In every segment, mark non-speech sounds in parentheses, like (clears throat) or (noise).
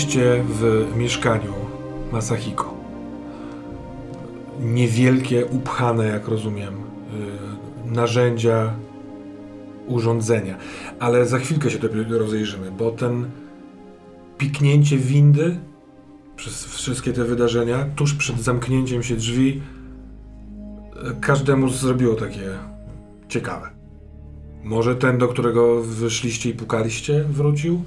Jesteście w mieszkaniu Masahiko. Niewielkie, upchane, jak rozumiem, y, narzędzia, urządzenia. Ale za chwilkę się dopiero rozejrzymy, bo ten piknięcie windy przez wszystkie te wydarzenia, tuż przed zamknięciem się drzwi, y, każdemu zrobiło takie ciekawe. Może ten, do którego wyszliście i pukaliście, wrócił?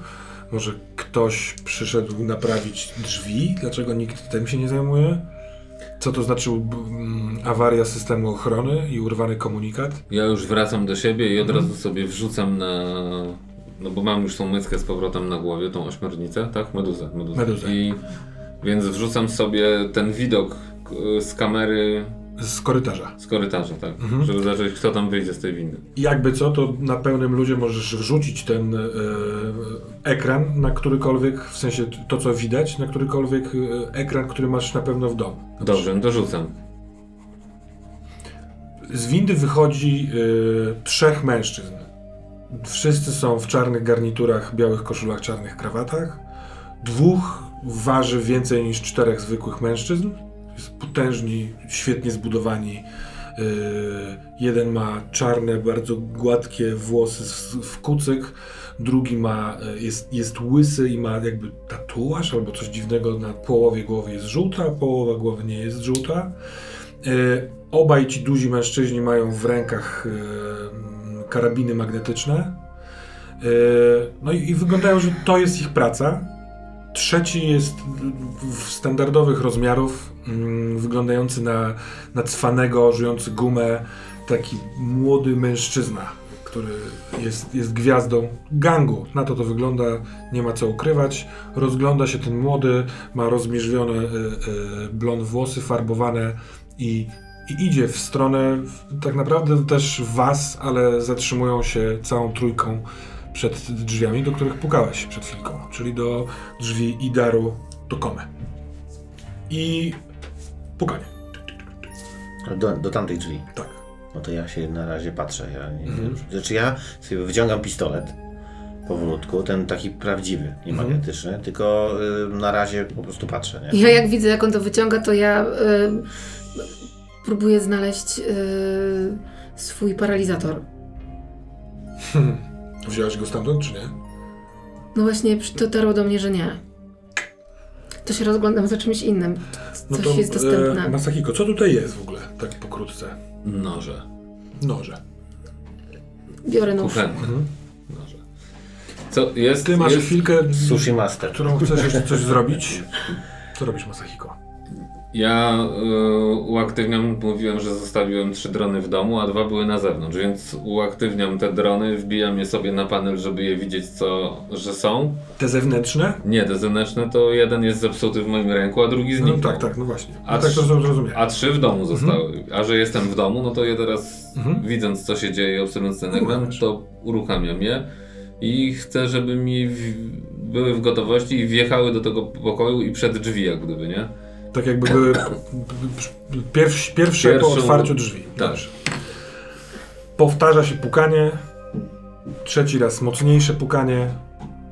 Może ktoś przyszedł naprawić drzwi? Dlaczego nikt tym się nie zajmuje? Co to znaczy mm, awaria systemu ochrony i urwany komunikat? Ja już wracam do siebie i od Mhm. razu sobie wrzucam na... No bo mam już tą myskę z powrotem na głowie, tą ośmiornicę, tak? Meduzę. Meduzę. Meduzę. I więc wrzucam sobie ten widok z kamery Z korytarza. z korytarza, tak? Mhm. Żeby zobaczyć, kto tam wyjdzie z tej windy. I Jakby co, to na pełnym ludzie możesz wrzucić ten e, ekran na którykolwiek, w sensie to co widać, na którykolwiek e, ekran, który masz na pewno w domu. Dobrze, no to rzucam. Z windy wychodzi e, trzech mężczyzn. Wszyscy są w czarnych garniturach, białych koszulach, czarnych krawatach. Dwóch waży więcej niż czterech zwykłych mężczyzn. Potężni, świetnie zbudowani. Yy, jeden ma czarne, bardzo gładkie włosy w, kucyk, drugi ma, y, jest, jest łysy i ma jakby tatuaż albo coś dziwnego na połowie głowy jest żółta, połowa głowy nie jest żółta. Yy, obaj ci duzi mężczyźni mają w rękach karabiny magnetyczne. No i, i wyglądają, że to jest ich praca. Trzeci jest w standardowych rozmiarów, mm, wyglądający na, na cwanego, żyjący gumę, taki młody mężczyzna, który jest, jest gwiazdą gangu. Na to to wygląda, nie ma co ukrywać. Rozgląda się ten młody, ma rozmierzwione y, y, blond włosy, farbowane i, i idzie w stronę tak naprawdę też was, ale zatrzymują się całą trójką przed drzwiami, do których pukałeś przed chwilką, czyli do drzwi Idaru do Komy. I pukanie. Do, do tamtych drzwi. Tak. No to ja się na razie patrzę. Ja nie, Mhm. Znaczy ja sobie wyciągam pistolet powolutku, ten taki prawdziwy, nie Mhm. magnetyczny, tylko y, na razie po prostu patrzę. Nie? Ja jak widzę, jak on to wyciąga, to ja y, próbuję znaleźć y, swój paralizator. (laughs) Wziąłeś go stamtąd, czy nie? No właśnie, dotarło do mnie, że nie. To się rozglądam za czymś innym. No Coś to jest dostępne. E, Masahiko, co tutaj jest w ogóle, tak pokrótce? Noże. Noże. Biorę nóż. Mhm. Noże. Co jest? Ty masz jest... chwilkę, Sushi Master. którą chcesz jeszcze coś zrobić. Co robisz, Masahiko? Ja y, uaktywniam, mówiłem, że zostawiłem trzy drony w domu, a dwa były na zewnątrz, więc uaktywniam te drony, wbijam je sobie na panel, żeby je widzieć, co, że są. Te zewnętrzne? Nie, te zewnętrzne to jeden jest zepsuty w moim ręku, a drugi No zniknął. tak, tak, no właśnie. A A tak to zrozumiałem. A trzy w domu zostały. A że jestem w domu, no to je teraz, Mhm. widząc co się dzieje, obserwując ten ekran, Uruchamiasz. to uruchamiam je i chcę, żeby mi w, były w gotowości i wjechały do tego pokoju i przed drzwi, jak gdyby, nie? Tak jakby były pierwsze, pierwsze po otwarciu drzwi. Tak. Dobrze. Powtarza się pukanie. Trzeci raz mocniejsze pukanie.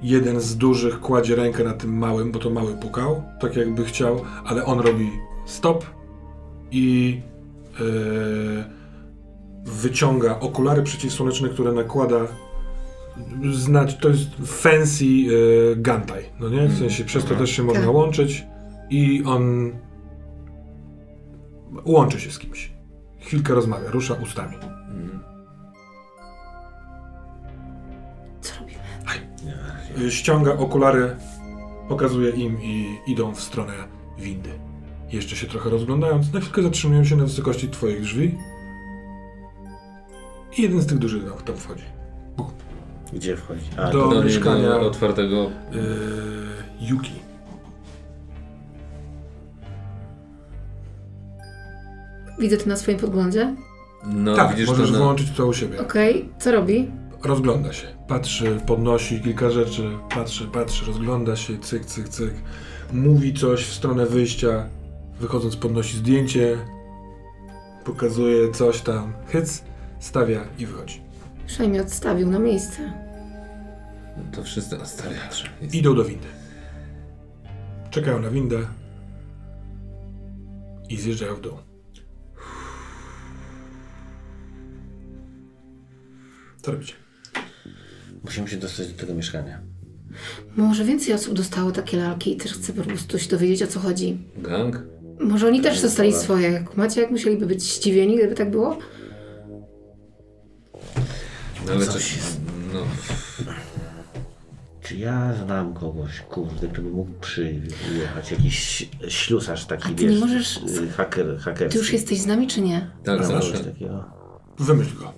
Jeden z dużych kładzie rękę na tym małym, bo to mały pukał, tak jakby chciał, ale on robi stop i yy, wyciąga okulary przeciwsłoneczne, które nakłada. Znać, to jest fancy yy, gantaj, no nie? W sensie przez to Mhm. też się można Tak. łączyć i on łączy się z kimś. Chwilkę rozmawia, rusza ustami. Co robimy? Ściąga okulary, pokazuje im i idą w stronę windy. Jeszcze się trochę rozglądając, na chwilkę zatrzymują się na wysokości twoich drzwi. I jeden z tych dużych tam- tam wchodzi. Gdzie wchodzi? A, Do- Do mieszkania- niego otwartego. Yy, Yuki. Widzę to na swoim podglądzie. No, tak, widzisz możesz to na... wyłączyć to u siebie. Okej, co robi? Rozgląda się. Patrzy, podnosi kilka rzeczy, patrzy, patrzy, rozgląda się, cyk, cyk, cyk. Mówi coś w stronę wyjścia. Wychodząc podnosi zdjęcie. Pokazuje coś tam. Hyc, stawia i wychodzi. Przynajmniej odstawił na miejsce. To wszyscy ostariacze. Idą do windy. czekają na windę i zjeżdżają w dół. Co robicie? Musimy się dostać do tego mieszkania. Może więcej osób dostało takie lalki i też chcę po prostu się dowiedzieć o co chodzi. Gang? Może oni też dostali swoje. Jak macie, jak musieliby być zdziwieni, gdyby tak było? No, ale Coś. No, Czy ja znam kogoś, kurde, kto by mógł przyjechać? Jakiś ślusarz taki, A ty wiesz, nie możesz- y, haker, hakerski. Ty już jesteś z nami, czy nie? tak, Znam zawsze. takiego. Wymyśl go.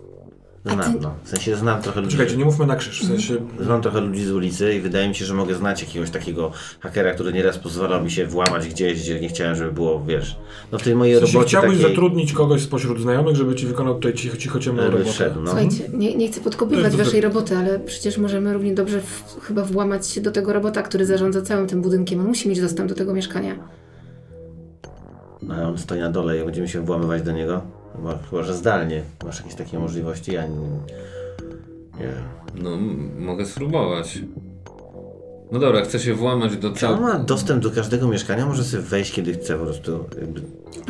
Znam, ty- no. W sensie znam trochę ludzi. Czekajcie, nie mówmy na krzyż. W sensie Znam trochę ludzi z ulicy i wydaje mi się, że mogę znać jakiegoś takiego hakera, który nieraz pozwalał mi się włamać gdzieś, gdzie nie chciałem, żeby było, wiesz, no w tej mojej w sensie robocie chciałbyś takiej... zatrudnić kogoś spośród znajomych, żeby ci wykonał tutaj cicho, cicho ciemną robotę. wszedł, no. Słuchajcie, nie, nie chcę podkopywać waszej dobre. roboty, ale przecież możemy równie dobrze w, chyba włamać się do tego robota, który zarządza całym tym budynkiem. On musi mieć dostęp do tego mieszkania. A on stoi na dole i będziemy się włamywać do niego? Chyba, chyba że zdalnie. Masz jakieś takie możliwości? Ja nie... nie. No, mogę spróbować. No dobra, chcę się włamać do Czy on całego. ma dostęp do każdego mieszkania? Może sobie wejść kiedy chce po prostu? Jakby...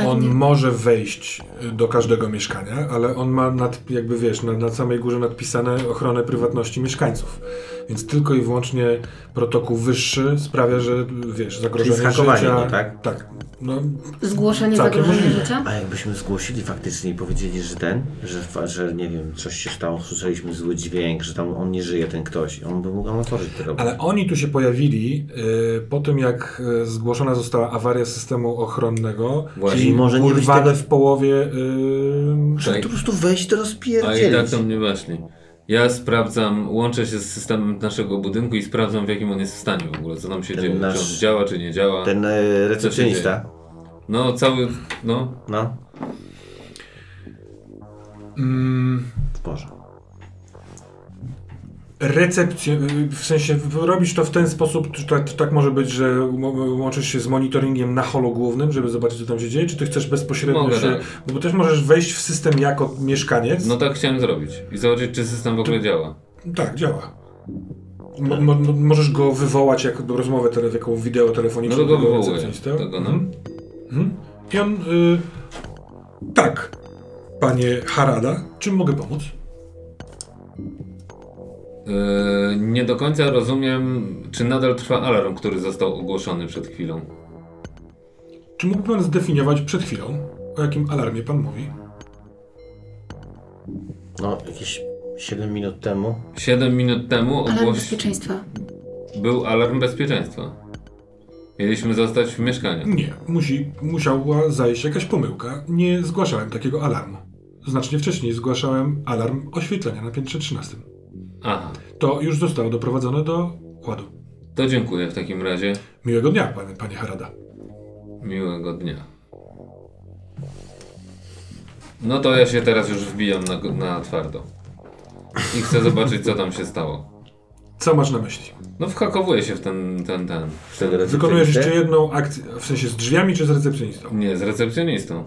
On Pewnie. może wejść y, do każdego mieszkania, ale on ma nad, jakby wiesz, na, na samej górze nadpisane ochronę prywatności mieszkańców. Więc tylko i wyłącznie protokół wyższy sprawia, że wiesz, zagrożenie Czyli życia... go, tak? Tak. No, Zgłoszenie zagrożenia możliwe. życia? A jakbyśmy zgłosili faktycznie i powiedzieli, że ten, że, że nie wiem, coś się stało, słyszeliśmy zły dźwięk, że tam on nie żyje, ten ktoś, on by mógł nam otworzyć te roboty. ale oni tu się pojawili y, po tym, jak y, zgłoszona została awaria systemu ochronnego, Właśnie. czyli Może nie być tego- w połowie... Y, Że po prostu wejść to A i rozpierdzielić. tak to mnie weszli. Ja sprawdzam, łączę się z systemem naszego budynku i sprawdzam w jakim on jest w stanie w ogóle, co tam się Ten dzieje, nasz- czy on działa, czy nie działa. Ten e, recepcjonista, No cały, no, no, mm, porze. Recepcję, w sensie robisz to w ten sposób, czy tak, tak może być, że łączysz się z monitoringiem na holo głównym, żeby zobaczyć, co tam się dzieje, czy ty chcesz bezpośrednio Mogę, się... tak. Bo też możesz wejść w system jako mieszkaniec. no tak chciałem zrobić. I zobaczyć, czy system w ogóle działa. Tak, działa. Mo, mo, mo- możesz go wywołać jako do rozmowę, tele, jaką wideo telefoniczną. No to go wywołuję, tego, no. Mhm. Mhm. I on... Y, tak, panie Harada, czym mogę pomóc? Yy, nie do końca rozumiem, czy nadal trwa alarm, który został ogłoszony przed chwilą. Czy mógłby pan zdefiniować przed chwilą, o jakim alarmie pan mówi? No, jakieś 7 minut temu. 7 minut temu Alarm ogłoś... bezpieczeństwa. był alarm bezpieczeństwa. Mieliśmy zostać w mieszkaniu. Nie, musi, musiała zajść jakaś pomyłka. Nie zgłaszałem takiego alarmu. Znacznie wcześniej zgłaszałem alarm oświetlenia na piętrze 13. Aha, To już zostało doprowadzone do ładu. to dziękuję w takim razie. Miłego dnia, panie, panie Harada. Miłego dnia. No to ja się teraz już wbijam na, na twardo. I chcę zobaczyć, co tam się stało. Co masz na myśli? No whakowuję się w ten, ten, ten. Z tego Wykonujesz jeszcze jedną akcję, w sensie z drzwiami czy z recepcjonistą? Nie, z recepcjonistą.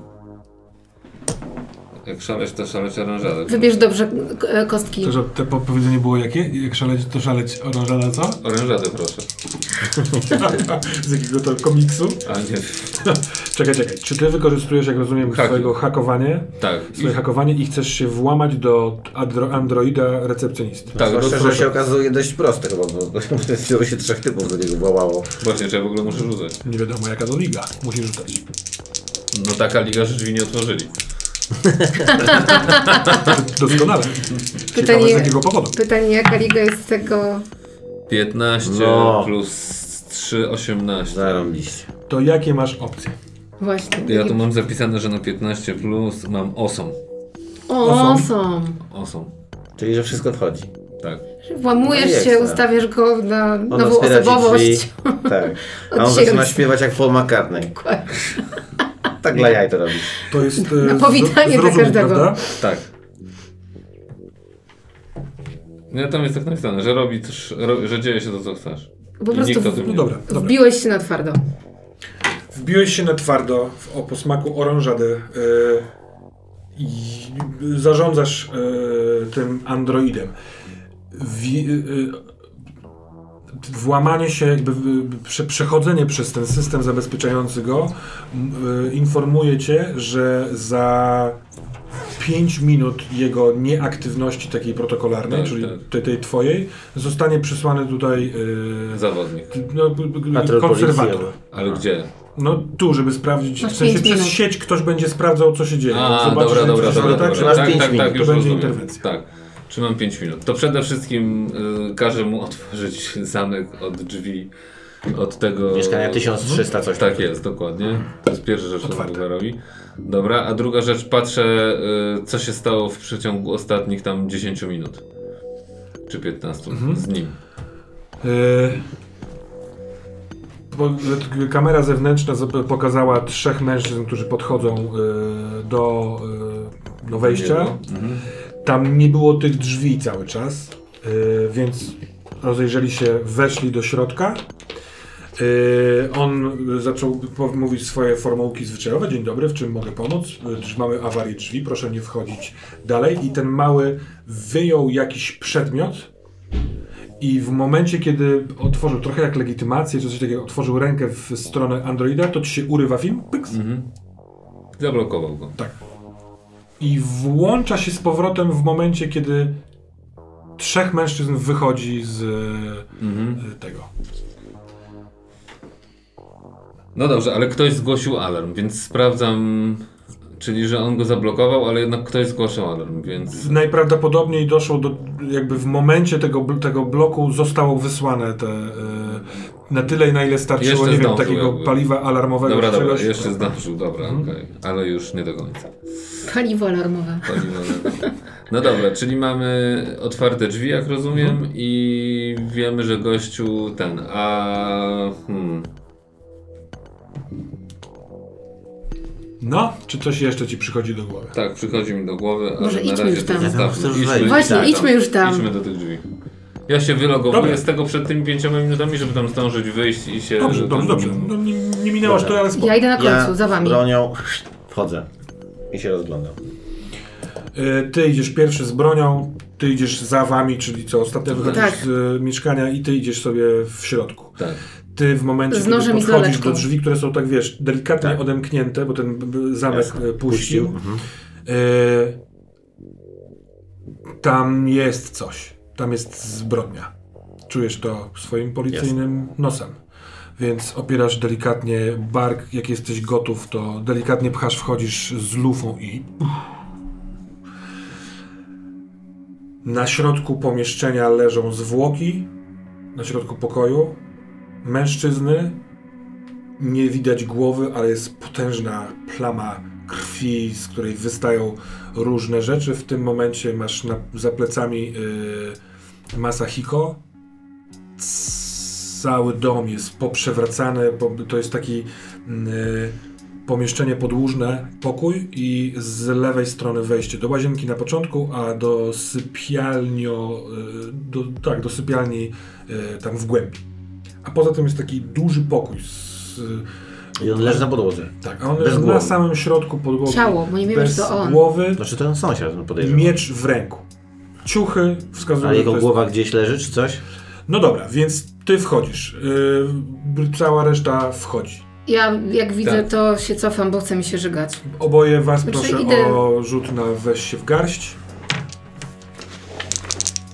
Jak szaleć, to szaleć orężadę. Wybierz dobrze e, kostki. To, że te powiedzenie było jakie? Jak szaleć, to szaleć orężada co? Orężadę proszę. (laughs) z jakiego to komiksu? A nie. Czekaj, czekaj. Czy ty wykorzystujesz, jak rozumiem, Hacking. swojego hakowanie, Tak. swoje hakowanie i chcesz się włamać do andro androida recepcjonisty? Tak, Zwłaszcza, no że proszę. się okazuje dość proste chyba, bo, bo wzięło (laughs) się trzech typów do niego wołało. Właśnie, czy ja w ogóle muszę rzucać. Nie wiadomo jaka to liga. Musisz rzucać. No taka liga, że drzwi nie otworzyli. (laughs) Doskonale. Pytanie- z jakiego powodu. Pytanie, jaka liga jest z tego... 15 No. plus 3, 18. Zarąbiście. To jakie masz opcje? Właśnie. Ja tu mam zapisane, że na 15 plus mam osom. O, są. Osom. Czyli, że wszystko wchodzi. Tak. Włamujesz No się, ekstra. ustawiasz go na nową osobowość. drzwi. Tak. (laughs) A on zaczyna śpiewać jak Paul McCartney. Tak dla jaj to robisz. To jest e, powitanie dla każdego. prawda? Tak. Nie, tam jest tak napisane, że robi, ro, że dzieje się to, co chcesz. Po I prostu No nie dobra, dobra. Wbiłeś się na twardo. Wbiłeś się na twardo w, o posmaku orężady e, i zarządzasz e, tym androidem. Wi, e, włamanie się, jakby prze, przechodzenie przez ten system zabezpieczający go y, informuje cię, że za 5 minut jego nieaktywności takiej protokolarnej, Tak, czyli tak. tej, tej twojej, zostanie przysłany tutaj y, Zawodnik. no, konserwator. Ale gdzie? No tu, żeby sprawdzić, Masz w sensie przez minut. sieć ktoś będzie sprawdzał, co się dzieje. A, Jak zobaczy, dobra, dobra, dobra, dobra. tak, że masz tak, pięć tak, minut, tak, to już będzie rozumiem. interwencja. Tak. Czy mam 5 minut? To przede wszystkim y, każę mu (laughs) otworzyć zamek od drzwi od tego... Mieszkania 1300 coś. Tak jest, dokładnie. To jest pierwsza rzecz, którą Otwarte. Robi. Dobra, a druga rzecz, patrzę y, co się stało w przeciągu ostatnich tam 10 minut. Czy 15 Mhm. z nim. Yy, bo- Kamera zewnętrzna zap- pokazała trzech mężczyzn, którzy podchodzą yy, do, yy, do wejścia. Mhm. Tam nie było tych drzwi cały czas, yy, więc rozejrzeli się, weszli do środka. Yy, on zaczął mówić swoje formułki zwyczajowe. Dzień dobry, w czym mogę pomóc? Drz- Mamy awarię drzwi, proszę nie wchodzić dalej. I ten mały wyjął jakiś przedmiot i w momencie, kiedy otworzył, trochę jak legitymację, czy coś takiego, otworzył rękę w stronę Androida, to ci się urywa film, pyks, Mhm. Zablokował go. tak. I włącza się z powrotem w momencie, kiedy trzech mężczyzn wychodzi z Mhm. e, tego. No dobrze, ale ktoś zgłosił alarm, więc sprawdzam, czyli że on go zablokował, ale jednak ktoś zgłaszał alarm, więc... Najprawdopodobniej doszło do, jakby w momencie tego, tego bloku zostało wysłane te, e, na tyle, na ile starczyło, Jeszcze nie wiem, zdążył takiego jakby. paliwa alarmowego Dobra, dobra, czegoś. jeszcze zdążył, dobra, okej, ale już nie do końca. Paliwo alarmowe. Paliwo na- No dobra, czyli mamy otwarte drzwi, jak rozumiem, Mhm. i wiemy, że gościu ten, a... Hmm, No, czy coś jeszcze ci przychodzi do głowy? tak, przychodzi mi do głowy, ale Może na idźmy razie już tam. zostawmy. Idźmy-. Właśnie, tak, idźmy już tam. Idźmy do tych drzwi. Ja się wylogowuję z tego przed tymi pięcioma minutami, żeby tam zdążyć wyjść i się... Dobrze, dobrze, dobrze. No, nie, nie minęłaś to, ale spoko. Ja idę na końcu, Ja za wami. bronią wchodzę i się rozglądam. Y, Ty idziesz pierwszy z bronią, ty idziesz za wami, czyli co, ostatnio wychodzisz Tak. z y, mieszkania i ty idziesz sobie w środku. Tak. Ty w momencie, Z kiedy podchodzisz do drzwi, które są tak, wiesz, delikatnie Tak. odemknięte, bo ten zamek Jasne. y, puścił, Mhm. y, tam jest coś. Tam jest zbrodnia. Czujesz to swoim policyjnym nosem. Więc opierasz delikatnie bark, jak jesteś gotów, to delikatnie pchasz, wchodzisz z lufą i Na środku pomieszczenia leżą zwłoki, na środku pokoju. Mężczyzny. Nie widać głowy, ale jest potężna plama krwi, z której wystają różne rzeczy. W tym momencie masz na, za plecami yy, Masahiko. Cały dom jest poprzewracany. Po, to jest taki yy, pomieszczenie podłużne, pokój i z lewej strony wejście do łazienki na początku, a do sypialnio, y, do, tak, do sypialni y, tam w głębi. A poza tym jest taki duży pokój z, I on leży na podłodze. tak, a on Bez jest na samym środku podłogi. Ciało, bo nie wiemy, bez czy to on. głowy, Znaczy ten sąsiad podejrzewa. miecz w ręku. Ciuchy wskazują, A że jego jest... głowa gdzieś leży czy coś? No dobra, więc ty wchodzisz. Y, cała reszta wchodzi. Ja jak widzę, Tak. to się cofam, bo chce mi się żygać. Oboje was Znaczy, proszę idę. o rzut na weź się w garść.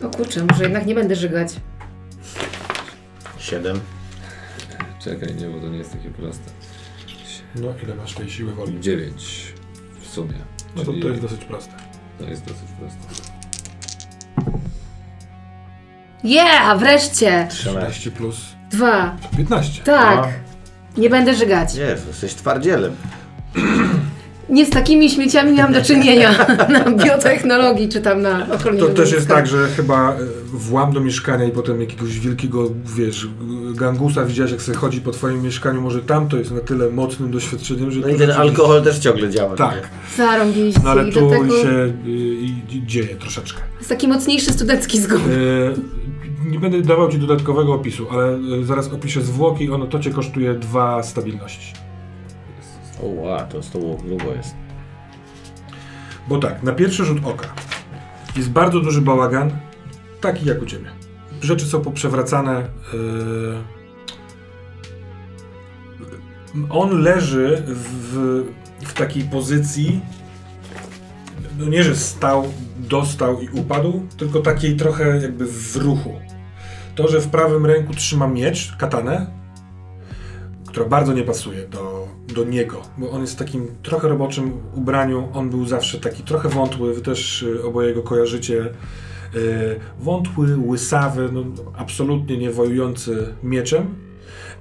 O kurczę, może jednak nie będę żygać. Siedem. Czekaj, nie, bo to nie jest takie proste. No, ile masz tej siły woli? 9 w sumie. No to, to jest dosyć proste. to jest dosyć proste. Yeah, wreszcie! 13. 13 plus Dwa. 15. Tak. Nie będę żygać. Jezu, jesteś twardzielem. (clears throat) Nie z takimi śmieciami miałam do czynienia (laughs) na biotechnologii, czy tam na ochronie To też jest tak, że chyba e, włam do mieszkania i potem jakiegoś wielkiego, wiesz, gangusa widziałeś, jak sobie chodzi po twoim mieszkaniu, może tam to jest na tyle mocnym doświadczeniem, że... No i ten alkohol też ciągle działa. Tak, Zarąbiliście no ale tu dlatego się y, i dzieje troszeczkę. jest taki mocniejszy studencki zgon. E, nie będę dawał ci dodatkowego opisu, ale e, zaraz opiszę zwłoki, ono to cię kosztuje dwa stabilności. O, ła, to z tobą długo jest. Bo tak, na pierwszy rzut oka jest bardzo duży bałagan, taki jak u ciebie. rzeczy są poprzewracane. Yy, on leży w, w takiej pozycji, no nie, że stał, dostał i upadł, tylko takiej trochę jakby w ruchu. To, że w prawym ręku trzyma miecz, katanę, która bardzo nie pasuje do, do niego, bo on jest w takim trochę roboczym ubraniu. On był zawsze taki trochę wątły, wy też y, oboje go kojarzycie. Y, wątły, łysawy, no, absolutnie nie wojujący mieczem,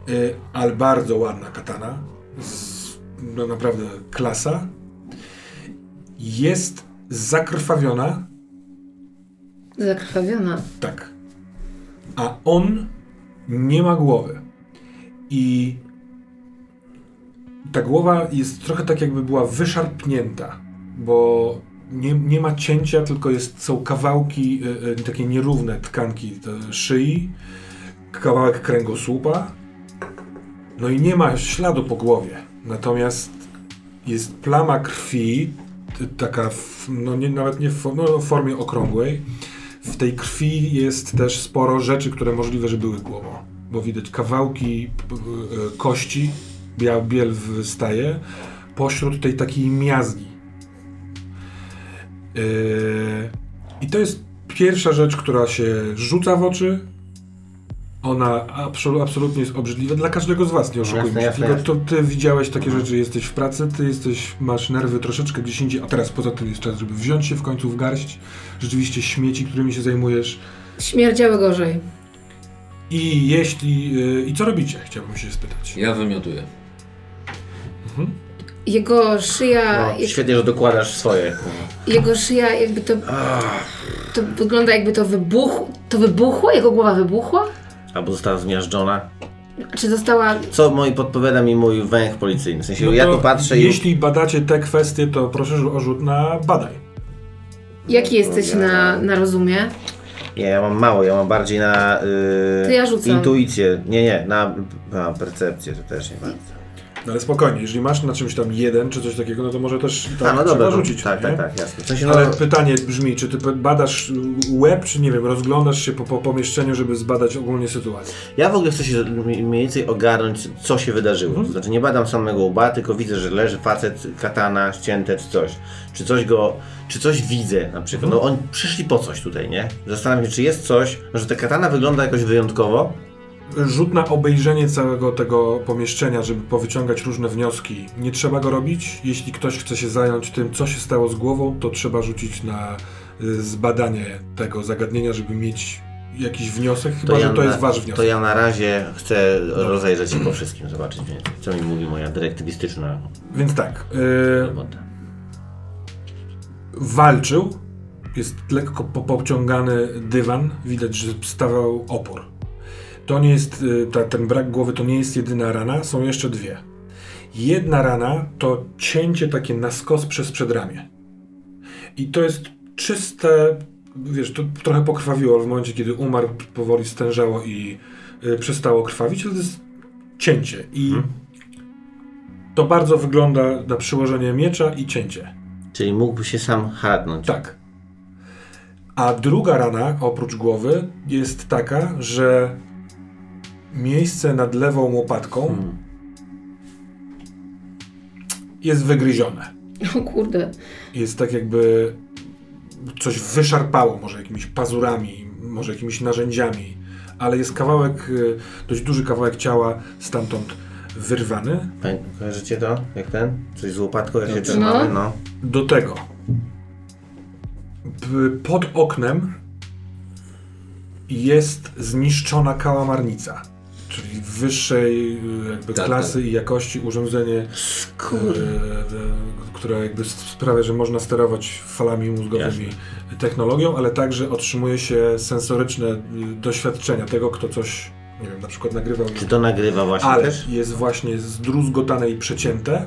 y, ale bardzo ładna katana. Z, no naprawdę klasa. Jest zakrwawiona, Zakrwawiona. tak. A on nie ma głowy. I ta głowa jest trochę tak, jakby była wyszarpnięta, bo nie, nie ma cięcia, tylko jest, są kawałki, y, y, takie nierówne tkanki te szyi, kawałek kręgosłupa. No i nie ma śladu po głowie. Natomiast jest plama krwi, t- taka, w, no nie, nawet nie w, no, w formie okrągłej. W tej krwi jest też sporo rzeczy, które możliwe, że były głową. Bo widać kawałki p- e, kości, biał, biel wystaje, pośród tej takiej miazgi. Yy, I to jest pierwsza rzecz, która się rzuca w oczy. Ona absol, absolutnie jest obrzydliwa dla każdego z was, nie oszukujmy Jasne, się. jasne, Tylko jasne. to ty widziałeś takie rzeczy, jesteś w pracy, ty jesteś, masz nerwy troszeczkę gdzieś indziej, a teraz poza tym jest czas, żeby wziąć się w końcu w garść rzeczywiście śmieci, którymi się zajmujesz. Śmierdziały gorzej. I jeśli... Yy, I co robicie? Chciałbym się spytać. Ja wymiotuję. Jego szyja, No, jak, świetnie, że dokładasz swoje. jego szyja jakby to, to wygląda jakby to wybuchło, to wybuchło? Jego głowa wybuchła? Albo została zmiażdżona. Czy została, Co moi podpowiada mi mój węch policyjny. W sensie No ja to tu patrzę i... Jeśli badacie te kwestie, to proszę o rzut na badaj. jaki jesteś na, na rozumie? Nie, ja mam mało, ja mam bardziej na yy, To ja rzucam. intuicję. Nie, nie, na a, percepcję to też nie bardzo. No ale spokojnie, jeżeli masz na czymś tam jeden czy coś takiego, no to może też tak A, no trzeba dobra, no, rzucić. tak, nie? tak, tak, jasne. W sensie, no, Ale pytanie brzmi, czy ty badasz łeb, czy nie wiem, rozglądasz się po, po pomieszczeniu, żeby zbadać ogólnie sytuację? Ja w ogóle chcę się mniej więcej ogarnąć, co się wydarzyło. Mhm. To znaczy nie badam samego łba, tylko widzę, że leży facet, katana, ścięte czy coś. Czy coś go, czy coś widzę na przykład. Mhm. No oni przyszli po coś tutaj, nie? Zastanawiam się, czy jest coś, że ta katana wygląda jakoś wyjątkowo. Rzut na obejrzenie całego tego pomieszczenia, żeby powyciągać różne wnioski. Nie trzeba go robić. Jeśli ktoś chce się zająć tym, co się stało z głową, to trzeba rzucić na y, zbadanie tego zagadnienia, żeby mieć jakiś wniosek, chyba że to ja jest na, wasz wniosek. To ja na razie chcę rozejrzeć się po wszystkim, zobaczyć więcej. Co mi mówi moja dyrektywistyczna Więc tak, y, robota. walczył. Jest lekko po- pociągany dywan. Widać, że stawał opór. To nie jest, y, ta, ten brak głowy to nie jest jedyna rana, są jeszcze dwie. Jedna rana to cięcie takie na skos przez przedramię. I to jest czyste, wiesz, to trochę pokrwawiło w momencie, kiedy umarł, powoli stężało i y, przestało krwawić, ale to jest cięcie. I to bardzo wygląda na przyłożenie miecza i cięcie. Czyli mógłby się sam haratnąć. Tak. A druga rana, oprócz głowy, jest taka, że miejsce nad lewą łopatką Hmm. jest wygryzione. O kurde. Jest tak jakby coś wyszarpało, może jakimiś pazurami, może jakimiś narzędziami, ale jest kawałek, y, dość duży kawałek ciała stamtąd wyrwany. Kojarzycie to? Jak ten? Coś z łopatką, jak się No. trzymamy? No. Do tego pod oknem jest zniszczona kałamarnica, czyli wyższej y, jakby Tak, klasy i jakości urządzenie, Kurde. y, które jakby sprawia, że można sterować falami mózgowymi technologią, ale także otrzymuje się sensoryczne y, doświadczenia tego, kto coś, nie wiem, na przykład nagrywał Czy to nagrywa właśnie ale też? jest właśnie zdruzgotane i przecięte.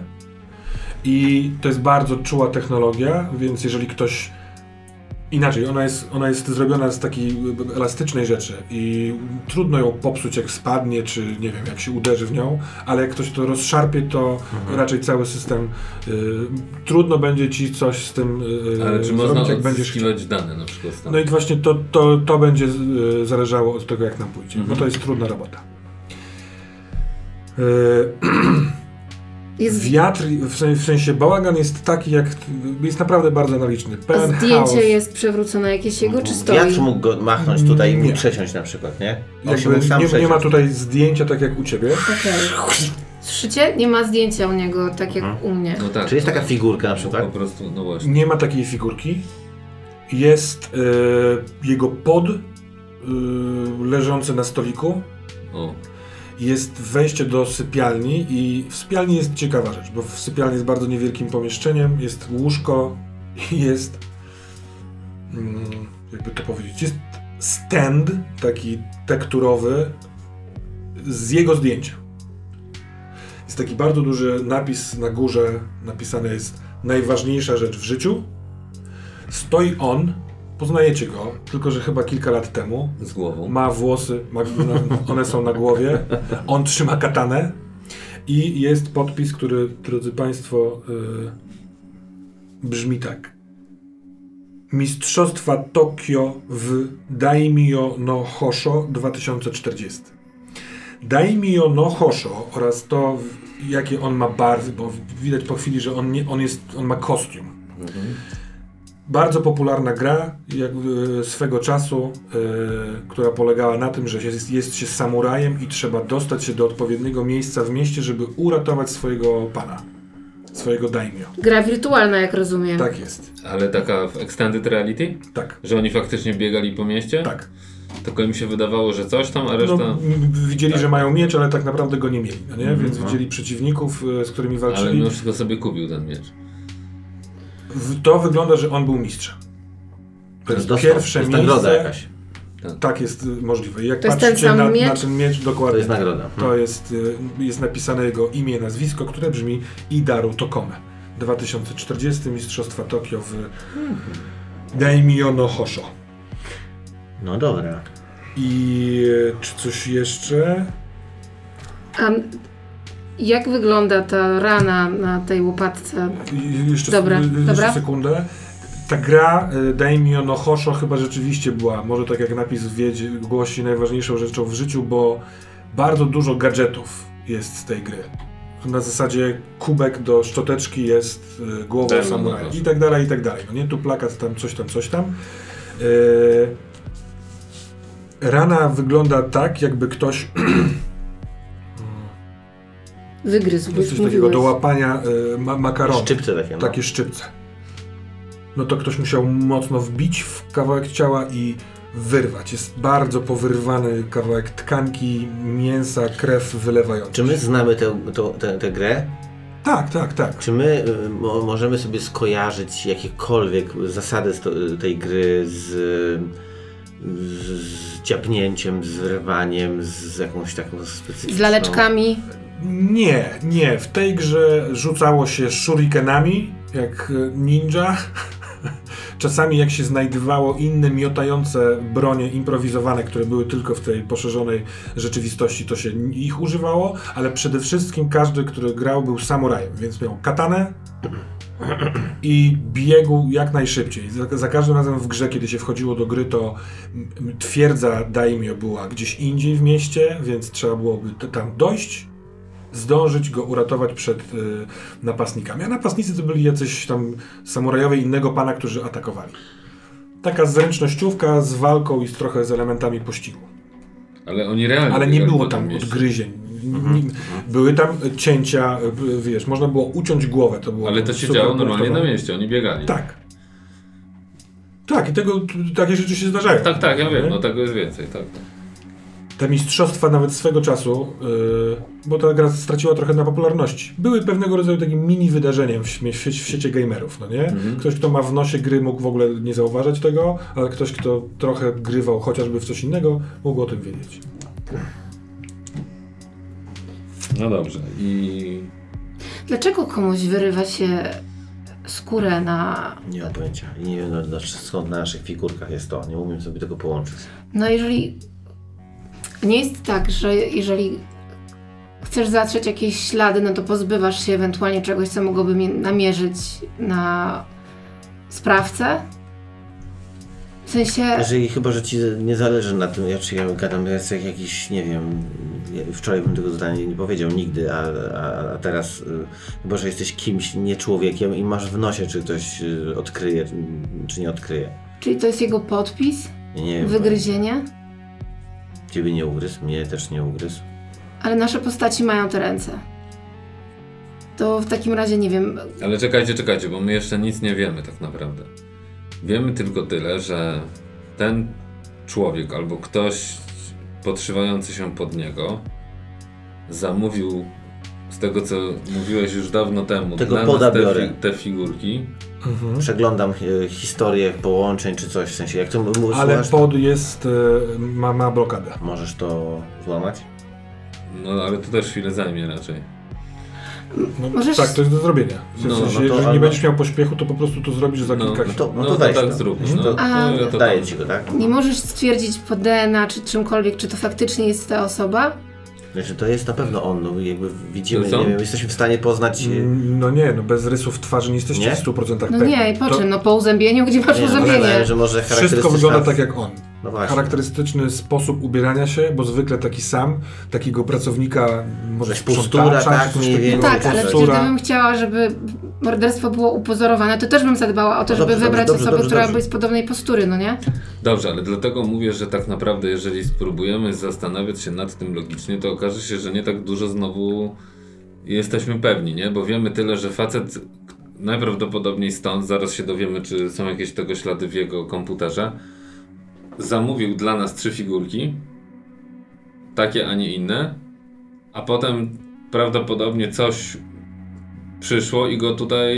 I to jest bardzo czuła technologia, więc jeżeli ktoś Inaczej, ona jest, ona jest zrobiona z takiej elastycznej rzeczy i trudno ją popsuć jak spadnie, czy nie wiem, jak się uderzy w nią, ale jak ktoś to rozszarpie, to raczej cały system y, trudno będzie ci coś z tym y, Ale czy zrobić, można jak będziesz chciał. dane na przykład stąd? No i właśnie to, to, to będzie y, zależało od tego, jak nam pójdzie, Mhm. bo to jest trudna robota. Y, (clears throat) Jest Wiatr, w sensie, w sensie bałagan jest taki, jak jest naprawdę bardzo analiczny. a Pełen zdjęcie chaos. jest przewrócone jakieś jego, czy stoi? Wiatr mógł go machnąć tutaj i Nie. mógł przesiąść na przykład, nie? Nie, nie ma tutaj zdjęcia tak jak u ciebie. Okej. Słyszycie? Nie ma zdjęcia u niego, tak jak Mhm. u mnie. No tak. Czy jest taka figurka na Po przykład? prostu, no właśnie. Nie ma takiej figurki. Jest e, jego pod e, leżący na stoliku. O, Jest wejście do sypialni i w sypialni jest ciekawa rzecz, bo w sypialni jest bardzo niewielkim pomieszczeniem, jest łóżko (laughs) jest mm, jakby to powiedzieć, jest stand taki tekturowy z jego zdjęciem. Jest taki bardzo duży napis na górze, napisane jest najważniejsza rzecz w życiu. Stoi on, poznajecie go, tylko że chyba kilka lat temu. z głową. Ma włosy, ma, na, one są na głowie. On trzyma katanę i jest podpis, który, drodzy Państwo, y, brzmi tak. Mistrzostwa Tokio w Daimyo no Hosho 2040. Daimyo no Hosho oraz to, jakie on ma barwy, bo widać po chwili, że on, nie, on, jest, on ma kostium. Bardzo popularna gra jak, swego czasu, e, która polegała na tym, że jest, jest się samurajem i trzeba dostać się do odpowiedniego miejsca w mieście, żeby uratować swojego pana, swojego daimyo. Gra wirtualna, jak rozumiem. Tak jest. Ale taka w Extended Reality? Tak. Że oni faktycznie biegali po mieście? Tak. Tylko im się wydawało, że coś tam, a reszta... No, widzieli, że mają miecz, ale tak naprawdę go nie mieli, no nie? Więc Mhm. widzieli przeciwników, e, z którymi Ale walczyli. mimo wszystko sobie kupił ten miecz. To wygląda, że on był mistrzem. To jest Dostał. pierwsze jest nagroda miejsce. jakaś. Tak jest y, możliwe. Jak To jest ten patrzycie na, na ten miecz To dokładnie. jest nagroda. To jest, y, jest napisane jego imię, nazwisko, które brzmi Idaru Tokome. 2040 Mistrzostwa Tokio w Daimyo no Hosho. No dobra. I y, czy coś jeszcze? A jak wygląda ta rana na tej łopatce? Jeszcze, Dobra, jeszcze dobra. sekundę. Ta gra y, Daimyo no Hosho chyba rzeczywiście była, może tak jak napis wiedzie, głosi, najważniejszą rzeczą w życiu, bo bardzo dużo gadżetów jest z tej gry. Na zasadzie kubek do szczoteczki jest y, głową no samuraja Hosho. i tak dalej, i tak dalej. No nie, tu plakat, tam coś tam, coś tam. Y, Rana wygląda tak, jakby ktoś (clears throat) Wygryzł, jest coś takiego do łapania y, ma makaronu. Szczypce takie. No. takie szczypce. No to ktoś musiał mocno wbić w kawałek ciała i wyrwać. Jest bardzo powyrwany kawałek tkanki, mięsa, krew wylewająca. Czy my znamy tę, tę, tę, tę grę? Tak, tak, tak. Czy my y, mo, możemy sobie skojarzyć jakiekolwiek zasady z to, tej gry z, z, z ciapnięciem, z rwaniem, z jakąś taką specyficzną... Z laleczkami. Nie, nie. W tej grze rzucało się shurikenami, jak e, ninja. (laughs) Czasami jak się znajdowało inne miotające bronie improwizowane, które były tylko w tej poszerzonej rzeczywistości, to się ich używało, ale przede wszystkim każdy, który grał, był samurajem, więc miał katanę i biegł jak najszybciej. Za, za każdym razem w grze, kiedy się wchodziło do gry, to twierdza daimyo była gdzieś indziej w mieście, więc trzeba byłoby tam dojść, zdążyć go uratować przed y, napastnikami. A napastnicy to byli jacyś tam samurajowie innego pana, którzy atakowali. Taka zręcznościówka z walką i z trochę z elementami pościgu. Ale oni realnie Ale nie było tam mieście. odgryzień. Nie- Były tam cięcia, y, wiesz, można było uciąć głowę. To było Ale to się działo normalnie na mieście, oni biegali. Tak. Tak, i tego, takie rzeczy się zdarzają. Tak, tak, ja wiem, no tego jest więcej, tak. tak. Te mistrzostwa nawet swego czasu, yy, bo ta gra straciła trochę na popularności, były pewnego rodzaju takim mini wydarzeniem w, w, w sieci gamerów, no nie? Mhm. Ktoś, kto ma w nosie gry, mógł w ogóle nie zauważać tego, ale ktoś, kto trochę grywał chociażby w coś innego, mógł o tym wiedzieć. No dobrze. I Dlaczego komuś wyrywa się skórę na... Nie mam pojęcia. Nie wiem no, znaczy, skąd na naszych figurkach jest to. Nie umiem sobie tego połączyć. No jeżeli... Nie jest tak, że jeżeli chcesz zatrzeć jakieś ślady, no to pozbywasz się ewentualnie czegoś, co mogłoby mi namierzyć na sprawcę. W sensie... Jeżeli chyba, że ci nie zależy na tym, ja czy ja gadam, ja jestem jakiś, nie wiem, wczoraj bym tego zdania nie powiedział nigdy, a, a, a teraz y, chyba, że jesteś kimś, nie człowiekiem i masz w nosie, czy ktoś y, odkryje, czy nie odkryje. Czyli to jest jego podpis? Nie wiem. Wygryzienie? Ciebie nie ugryzł, mnie też nie ugryzł. Ale nasze postaci mają te ręce. To w takim razie nie wiem. Ale czekajcie, czekajcie, bo my jeszcze nic nie wiemy tak naprawdę. Wiemy tylko tyle, że ten człowiek albo ktoś podszywający się pod niego zamówił z tego co mówiłeś już dawno temu Tego dla nas te, fi- te figurki. Mhm. Przeglądam y, historię połączeń czy coś, w sensie jak to m- m- Ale słuchasz, pod jest, e, ma, ma blokadę. możesz to złamać? No ale to też chwilę zajmie raczej. No, Możesz- Tak, to jest do zrobienia. W No, sensie, no to jeżeli nie będziesz miał pośpiechu, to po prostu to zrobisz za No, kilka No chwil. to, no No to tak zrób, Mhm. no. To, ja to daję ci go, tak? Nie możesz stwierdzić po DNA czy czymkolwiek, czy to faktycznie jest ta osoba. Znaczy to jest na pewno on, no jakby widzimy, nie wiem, jesteśmy w stanie poznać... y, Mm, No nie, no bez rysów twarzy nie jesteście Nie? w 100% No pewni. nie, i po To czym? No po uzębieniu? Gdzie masz Nie, no, uzębienie? myślałem, że może Wszystko wygląda tak jak on. No właśnie. Charakterystyczny sposób ubierania się, bo zwykle taki sam, takiego pracownika, może postura, tak, coś mniej takiego. Tak, ale przecież gdybym chciała, żeby morderstwo było upozorowane, to też bym zadbała o to, No żeby dobrze, wybrać dobrze, osobę, dobrze, która dobrze. jest podobnej postury, no nie? Dobrze, ale dlatego mówię, że tak naprawdę jeżeli spróbujemy zastanawiać się nad tym logicznie, to okaże się, że nie tak dużo znowu jesteśmy pewni, nie? Bo wiemy tyle, że facet najprawdopodobniej stąd, zaraz się dowiemy, czy są jakieś tego ślady w jego komputerze, zamówił dla nas trzy figurki, takie, a nie inne, a potem prawdopodobnie coś przyszło i go tutaj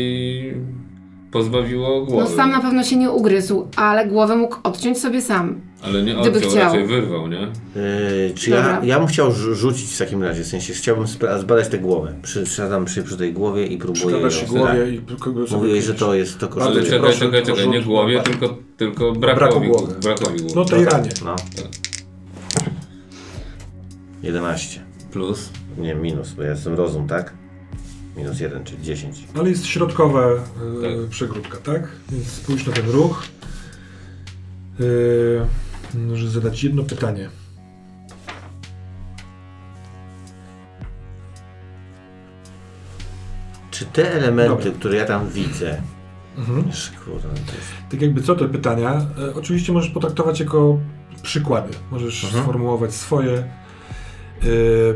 pozbawiło głowy. No sam na pewno się nie ugryzł, ale głowę mógł odciąć sobie sam. Ale nie Gdyby odciął, chciał. raczej wyrwał, nie? Yy, czy ja, Dobra. ja bym chciał rzu- rzucić w takim razie, w sensie chciałbym zbadać tę głowę. Przy, siadam przy, przy tej głowie i próbuję ją, się głowie i kogo sobie Mówiłeś, że to jest to Ale Ale kosztuje. cię czekaj, proszę, czekaj, to czekaj, nie głowie, tylko, tylko Braku brakowi, głowy. brakowi głowy. No tej ranie. No. 11. Plus. Nie, minus, bo ja jestem rozum, tak? Minus 1, czyli 10. Ale jest środkowa e, Tak. przegródka, tak? Więc spójrz na ten ruch. E, może zadać jedno pytanie. Czy te elementy, Dobra. które ja tam widzę... Mhm. Kurde. Tak jakby co te pytania, e, oczywiście możesz potraktować jako przykłady. Możesz Mhm. sformułować swoje, e,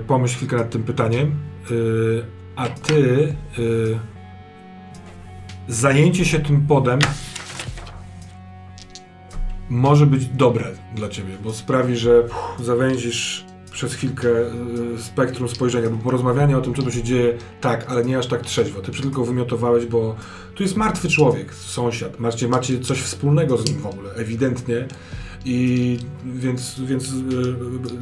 pomyśl chwilkę nad tym pytaniem, e, a ty e, zajęcie się tym podem może być dobre dla ciebie, bo sprawi, że puh, zawęzisz przez chwilkę e, spektrum spojrzenia, bo porozmawianie o tym, co tu się dzieje, tak, ale nie aż tak trzeźwo. Ty tylko wymiotowałeś, bo tu jest martwy człowiek, sąsiad. Macie, macie coś wspólnego z nim w ogóle, ewidentnie. I więc, więc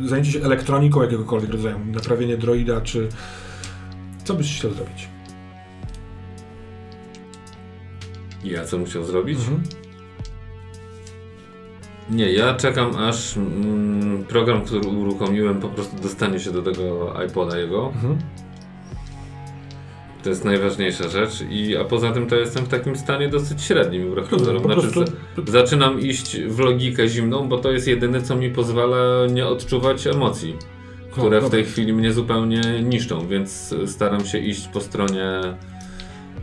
y, zajęcie się elektroniką jakiegokolwiek rodzaju, naprawienie droida, czy co byś chciał zrobić? Ja co musiał zrobić? Mhm. Nie, ja czekam aż mm, program, który uruchomiłem, po prostu dostanie się do tego iPoda jego. Mhm. To jest najważniejsza rzecz. I, a poza tym to jestem w takim stanie dosyć średnim wbrew Rozumiem, pozorom. po Znaczy, prostu- za- zaczynam iść w logikę zimną, bo to jest jedyne, co mi pozwala nie odczuwać emocji, które w tej chwili mnie zupełnie niszczą, więc staram się iść po stronie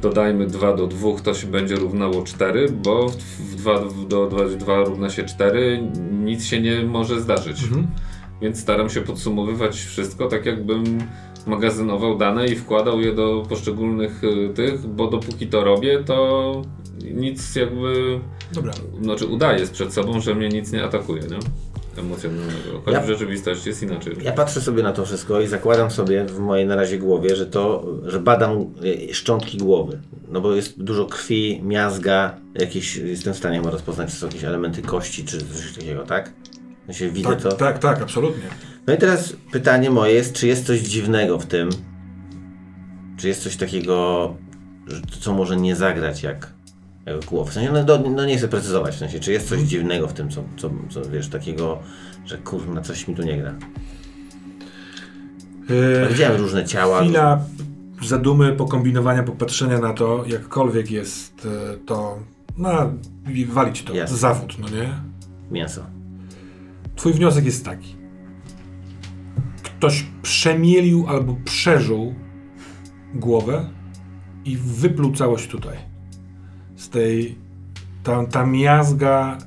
dodajmy 2 do 2, to się będzie równało 4, bo w- w 2 do 2, 2 równa się 4, nic się nie może zdarzyć. Mhm. Więc staram się podsumowywać wszystko tak, jakbym magazynował dane i wkładał je do poszczególnych y, tych, bo dopóki to robię, to nic jakby, Dobra. znaczy udaję przed sobą, że mnie nic nie atakuje, nie? Emocjonalnego. Choć Ja- w rzeczywistości jest inaczej. Ja patrzę sobie na to wszystko i zakładam sobie w mojej na razie głowie, że to, że badam e, szczątki głowy. No bo jest dużo krwi, miazga, jakieś, jestem w stanie rozpoznać, czy są jakieś elementy kości, czy coś takiego, tak? Ja się widzę Tak, to. tak, tak, absolutnie. No i teraz pytanie moje jest, czy jest coś dziwnego w tym? Czy jest coś takiego co może nie zagrać jak, jak głowa. W sensie, no, do, no nie chcę precyzować, w sensie, czy jest coś dziwnego w tym, co, co, co wiesz, takiego, że kurwa, coś mi tu nie gra. Yy, Widziałem różne ciała. Chwila zadumy, pokombinowania, popatrzenia na to, jakkolwiek jest e, to, no, walić to, Jasne. zawód, no nie? Mięso. Twój wniosek jest taki. Ktoś przemielił albo przeżył głowę i wypluł całość tutaj. Tej, ta, ta miazga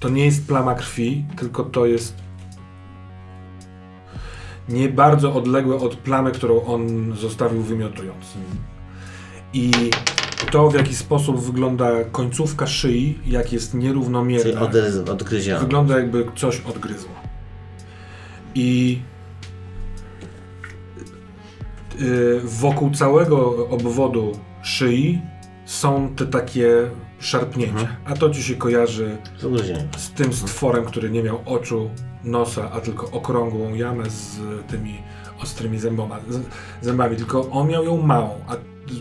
to nie jest plama krwi, tylko to jest nie bardzo odległe od plamy, którą on zostawił wymiotując. I to, w jaki sposób wygląda końcówka szyi, jak jest Czyli nierównomierna. od, odgryzione. Wygląda jakby coś odgryzło. I y, wokół całego obwodu szyi są te takie szarpnięcia. A to ci się kojarzy Z tym stworem, który nie miał oczu, nosa, a tylko okrągłą jamę z tymi ostrymi zęboma, zębami. Tylko on miał ją małą, a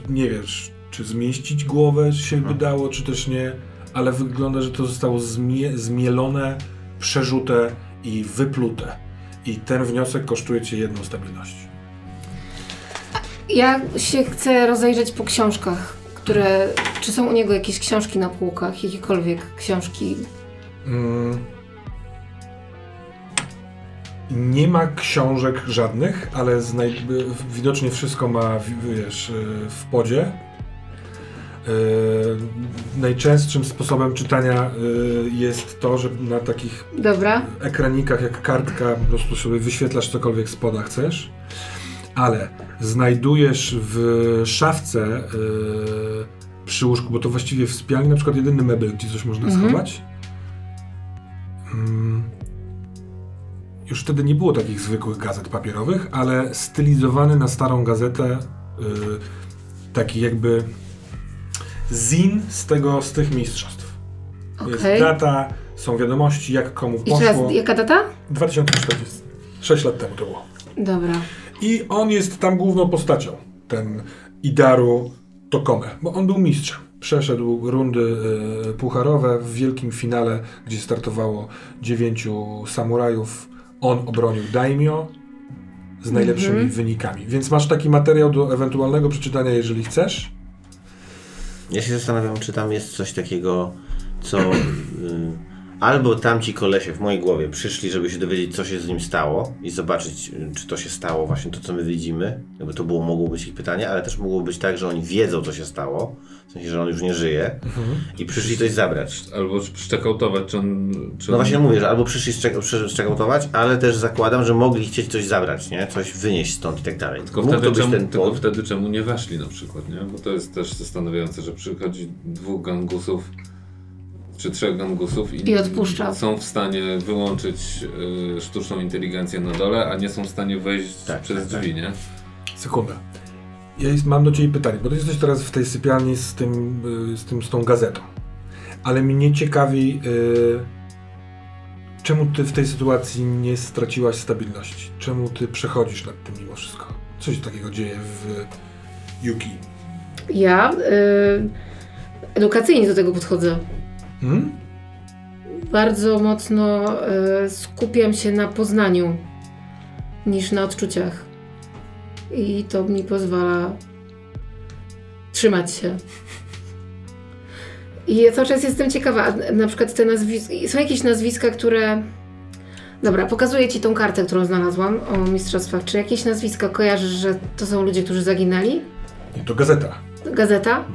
nie wiesz, czy zmieścić głowę się by dało, czy też nie, ale wygląda, że to zostało zmie, zmielone, przerzute i wyplute. I ten wniosek kosztuje cię jedną stabilność. Ja się chcę rozejrzeć po książkach, które. Czy są u niego jakieś książki na półkach, jakiekolwiek książki? Mm. Nie ma książek żadnych, ale znaj- widocznie wszystko ma, w- wiesz, y, w podzie. Y, Najczęstszym sposobem czytania y, jest to, że na takich Dobra. ekranikach jak kartka po prostu sobie wyświetlasz cokolwiek spoda chcesz, ale znajdujesz w szafce yy, przy łóżku, bo to właściwie w sypialni na przykład jedyny mebel, gdzie coś można Mhm. schować. Mm. Już wtedy nie było takich zwykłych gazet papierowych, ale stylizowany na starą gazetę yy, taki jakby zin z tego, z tych mistrzostw. Jest Okej. data, są wiadomości, jak komu Jeszcze raz, poszło. jaka data? 2040. 6 lat temu to było. Dobra. I on jest tam główną postacią, ten Idaru Tokome, bo on był mistrzem. Przeszedł rundy e, pucharowe w wielkim finale, gdzie startowało dziewięciu samurajów. On obronił Daimyo z najlepszymi Mhm. wynikami. Więc masz taki materiał do ewentualnego przeczytania, jeżeli chcesz. Ja się zastanawiam, czy tam jest coś takiego, co. (clears throat) albo tamci kolesie w mojej głowie przyszli, żeby się dowiedzieć, co się z nim stało i zobaczyć, y, czy to się stało, właśnie to, co my widzimy. Jakby to było, mogło być ich pytanie, ale też mogło być tak, że oni wiedzą, co się stało, w sensie, że on już nie żyje i przyszli coś zabrać. Albo szczekautować, czy on... Czy No on... właśnie mówię, że albo przyszli szczek- przy- szczekautować, ale też zakładam, że mogli chcieć coś zabrać, nie? Coś wynieść stąd i tak dalej. Tylko, Mógł wtedy czemu, ten tylko wtedy czemu nie weszli na przykład, nie? Bo to jest też zastanawiające, że przychodzi dwóch gangusów czy trzech gangusów i, I odpuszcza. są w stanie wyłączyć y, sztuczną inteligencję na dole, a nie są w stanie wejść Tak, przez tak, drzwi, nie? Sekunda. Ja jest, mam do Ciebie pytanie, bo Ty jesteś teraz w tej sypialni z, tym, y, z, tym, z tą gazetą. Ale mnie ciekawi, y, czemu Ty w tej sytuacji nie straciłaś stabilności? Czemu Ty przechodzisz nad tym mimo wszystko? Co się takiego dzieje w Yuki? Ja y, edukacyjnie do tego podchodzę. Hmm? Bardzo mocno y, skupiam się na poznaniu niż na odczuciach. I to mi pozwala trzymać się. I ja cały czas jestem ciekawa, na przykład te nazwiska, są jakieś nazwiska, które... Dobra, pokazuję Ci tą kartę, którą znalazłam o mistrzostwach. Czy jakieś nazwiska kojarzysz, że to są ludzie, którzy zaginęli? Nie, to gazeta. Gazeta?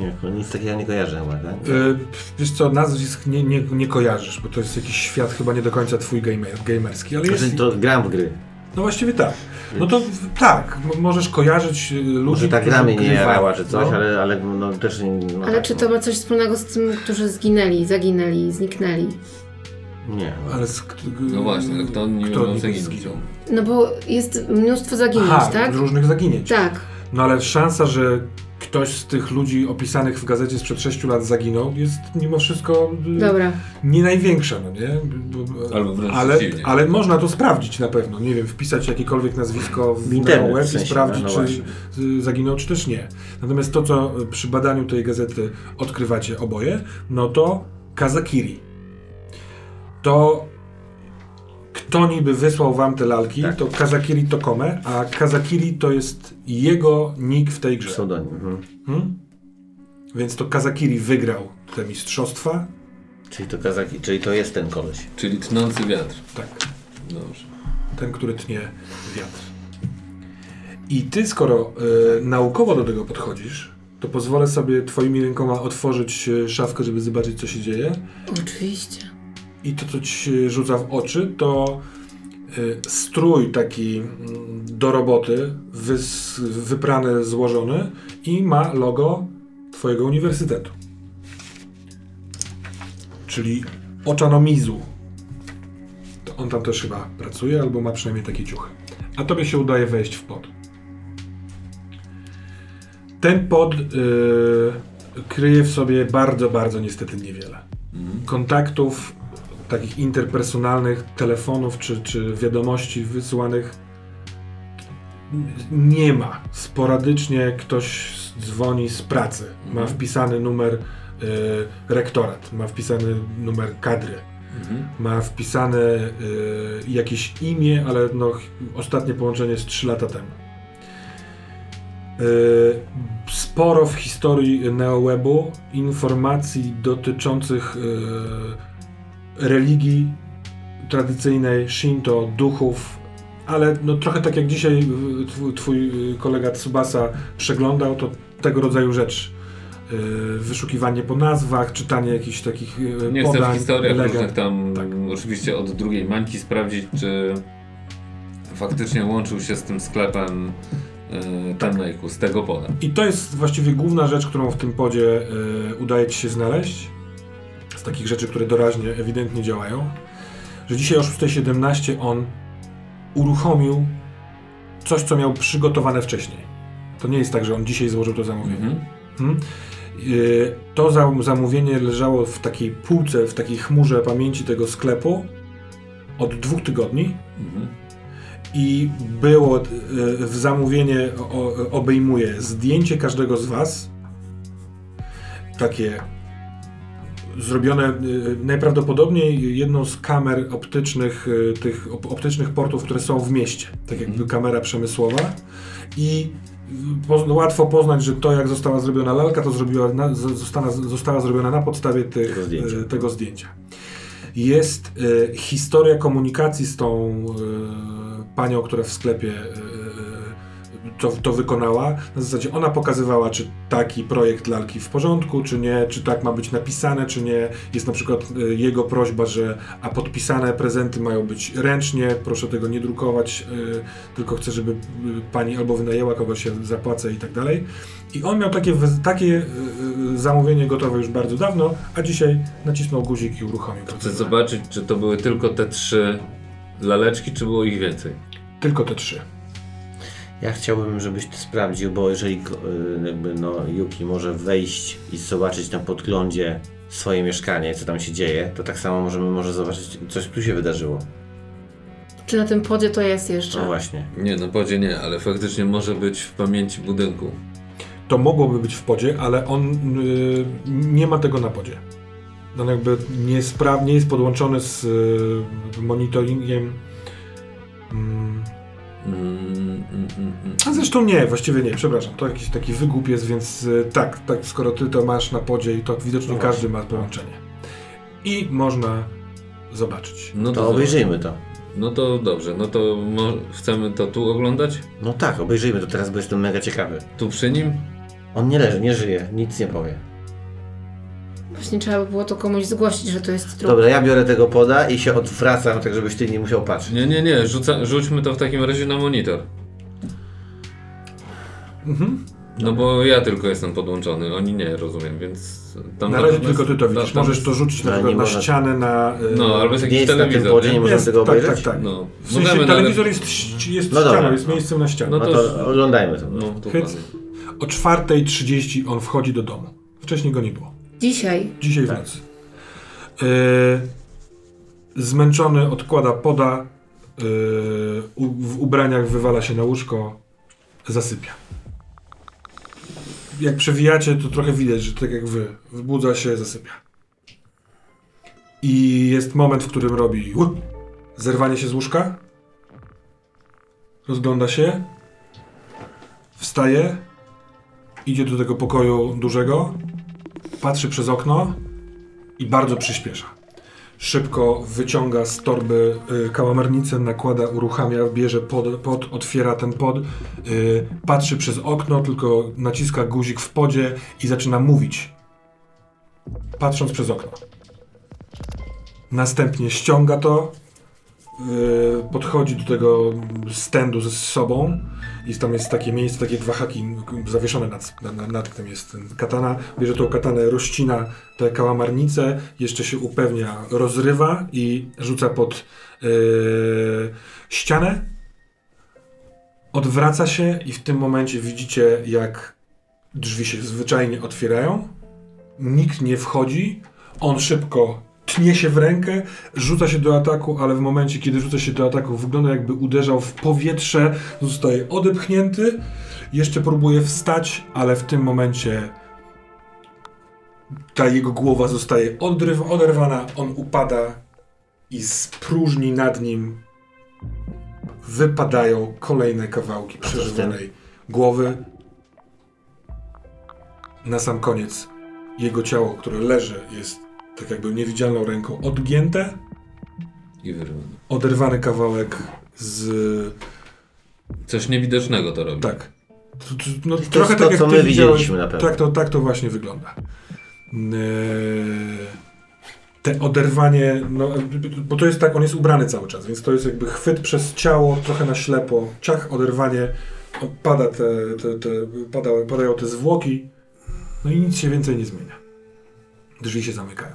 Nie, nic takiego nie kojarzę chyba, tak? Y, wiesz co, nazwisk nie, nie, nie kojarzysz, bo to jest jakiś świat chyba nie do końca Twój gamer, gamerski, ale jest... Znaczy, to gram w gry. No właściwie tak. No to tak, możesz kojarzyć y, ludzi, Może ta którzy gra mnie nie jarała czy coś, no. ale, ale no, też nie... No, Ale tak, czy no. to ma coś wspólnego z tym, którzy zginęli, zaginęli, zniknęli? Nie. Ale z, No właśnie, kto nie kto zaginąć? zginął? No bo jest mnóstwo zaginięć, Aha, tak? różnych zaginięć. Tak. No ale szansa, że ktoś z tych ludzi opisanych w gazecie sprzed 6 lat zaginął, jest mimo wszystko y, Dobra. nie największa, no nie? Albo wręcz ale, ale można to sprawdzić na pewno. Nie wiem, wpisać jakiekolwiek nazwisko w W internet, web w sensie, i sprawdzić, no, no czy właśnie. y, zaginął, czy też nie. Natomiast to, co przy badaniu tej gazety odkrywacie oboje, no to Kazakiri. To kto niby wysłał wam te lalki, Tak. to Kazakiri Tokome, a Kazakiri to jest jego nick w tej grze. Pseudonim. Mhm. Hmm? Więc to Kazakiri wygrał te mistrzostwa. Czyli to Kazaki, czyli to jest ten koleś. Czyli tnący wiatr. Tak. Dobrze. ten, który tnie wiatr. I ty, skoro e, naukowo do tego podchodzisz, to pozwolę sobie twoimi rękoma otworzyć e, szafkę, żeby zobaczyć, co się dzieje. Oczywiście. I to, co ci się rzuca w oczy, to e, strój taki mm, do roboty, wys, wyprany, złożony i ma logo twojego uniwersytetu. Czyli Ochanomizu. To on tam też chyba pracuje, albo ma przynajmniej takie ciuchy. A tobie się udaje wejść w pod. Ten pod y, kryje w sobie bardzo, bardzo niestety niewiele. Kontaktów takich interpersonalnych, telefonów czy, czy wiadomości wysyłanych nie ma. Sporadycznie ktoś dzwoni z pracy. Ma wpisany numer y, rektorat, ma wpisany numer kadry Mhm. ma wpisane y, jakieś imię, ale no, ostatnie połączenie jest 3 lata temu. Y, sporo w historii neowebu informacji dotyczących y, religii tradycyjnej, Shinto, duchów, ale no, trochę tak jak dzisiaj y, twój, y, kolega Tsubasa przeglądał, to tego rodzaju rzecz. Y, Wyszukiwanie po nazwach, czytanie jakichś takich Nie chcę w podań, historiach legend. różnych tam Tak. oczywiście od drugiej mańki sprawdzić, czy faktycznie łączył się z tym sklepem yy, Tak. Z tego pola. I to jest właściwie główna rzecz, którą w tym podzie udaje Ci się znaleźć. Z takich rzeczy, które doraźnie, ewidentnie działają. Że dzisiaj o 6.17 on uruchomił coś, co miał przygotowane wcześniej. To nie jest tak, że on dzisiaj złożył to zamówienie. Mhm. Mhm. Y, To za- zamówienie leżało w takiej półce, w takiej chmurze pamięci tego sklepu od dwóch tygodni Mhm. i było y, w zamówienie o- obejmuje zdjęcie każdego z was takie zrobione y, najprawdopodobniej jedną z kamer optycznych y, tych op- optycznych portów, które są w mieście, tak jakby kamera przemysłowa i y, łatwo poznać, że to jak została zrobiona lalka, to zrobiła na, została, została zrobiona na podstawie tych, Tego zdjęcia. tego zdjęcia. Jest y, historia komunikacji z tą y, panią, która w sklepie to, to wykonała. Na zasadzie ona pokazywała, czy taki projekt lalki w porządku, czy nie, czy tak ma być napisane, czy nie. Jest na przykład y, jego prośba, że a podpisane prezenty mają być ręcznie, proszę tego nie drukować, y, tylko chcę, żeby y, pani albo wynajęła kogoś, ja zapłacę i tak dalej. I on miał takie, takie zamówienie gotowe już bardzo dawno, a dzisiaj nacisnął guzik i uruchomił Chcę zobaczyć, czy to były tylko te trzy laleczki, czy było ich więcej. Tylko te trzy. Ja chciałbym, żebyś to sprawdził, bo jeżeli y, jakby no Yuki może wejść i zobaczyć na podglądzie swoje mieszkanie, co tam się dzieje, to tak samo możemy może zobaczyć, coś tu się wydarzyło. Czy na tym podzie to jest jeszcze? No właśnie. Nie, no podzie nie, ale faktycznie może być w pamięci budynku. To mogłoby być w podzie, ale on y, nie ma tego na podzie. On jakby nie, spra- nie jest podłączony z y, monitoringiem. Mm. Mm. A zresztą nie, właściwie nie, przepraszam. To jakiś taki wygłup jest, więc y, tak, tak, skoro ty to masz na podzie i to widocznie No każdy ma połączenie. I można zobaczyć. No To obejrzyjmy to. No to dobrze, no to chcemy to tu oglądać? No tak, obejrzyjmy to teraz, bo jestem mega ciekawy. Tu przy nim? On nie leży, nie żyje, nic nie powie. Właśnie trzeba by było to komuś zgłosić, że to jest trup. Dobra, ja biorę tego poda i się odwracam, tak żebyś ty nie musiał patrzeć. Nie, nie, nie, rzuca, rzućmy to w takim razie na monitor. Mhm. No bo ja tylko jestem podłączony, oni nie, rozumiem, więc... Tam Na razie natomiast- tylko ty to widzisz. tam- Możesz to rzucić na Ale przykład nie na można- ścianę, na... y, No, albo jest Nie jakiś jest na tym telewizor, podzie, nie? nie możemy jest, tego tak, obejrzeć? tak, tak. No, W sensie możemy, telewizor jest, ści- jest No ścianą, jest miejscem na ścianie. No No to- oglądajmy to. No. O 4.30 on wchodzi do domu. Wcześniej go nie było. Dzisiaj. Dzisiaj w nocy. Yy, zmęczony odkłada poda. Yy, u, w ubraniach wywala się na łóżko. Zasypia. Jak przewijacie, to trochę widać, że tak jak wy. Wybudza się, zasypia. I jest moment, w którym robi zerwanie się z łóżka. Rozgląda się. Wstaje. Idzie do tego pokoju dużego patrzy przez okno i bardzo przyspiesza. Szybko wyciąga z torby y, kałamarnicę, nakłada, uruchamia, bierze pod, pod otwiera ten pod, y, patrzy przez okno, tylko naciska guzik w podzie i zaczyna mówić. Patrząc przez okno. Następnie ściąga to, y, podchodzi do tego stędu ze sobą i tam jest takie miejsce, takie dwa haki zawieszone nad, nad, nad tym jest ten katana. Bierze tą katanę, rozcina te kałamarnice, jeszcze się upewnia, rozrywa i rzuca pod yy, ścianę. Odwraca się i w tym momencie widzicie, jak drzwi się zwyczajnie otwierają. Nikt nie wchodzi. On szybko tnie się w rękę, rzuca się do ataku, ale w momencie, kiedy rzuca się do ataku, wygląda jakby uderzał w powietrze, zostaje odepchnięty. Jeszcze próbuje wstać, ale w tym momencie ta jego głowa zostaje odryw- oderwana, on upada i z próżni nad nim wypadają kolejne kawałki przeżywanej głowy. Na sam koniec jego ciało, które leży, jest tak jakby niewidzialną ręką odgięte, I wyrwany. oderwany kawałek z... Coś niewidocznego to robi. tak. To, to, no, jest trochę to, tak jak co ty my widzieliśmy na pewno. Tak to, tak to właśnie wygląda. Eee, te oderwanie, no, bo to jest tak, on jest ubrany cały czas, więc to jest jakby chwyt przez ciało, trochę na ślepo, ciach, oderwanie, pada te, te, te, pada, padają te zwłoki, no i nic się więcej nie zmienia. Drzwi się zamykają.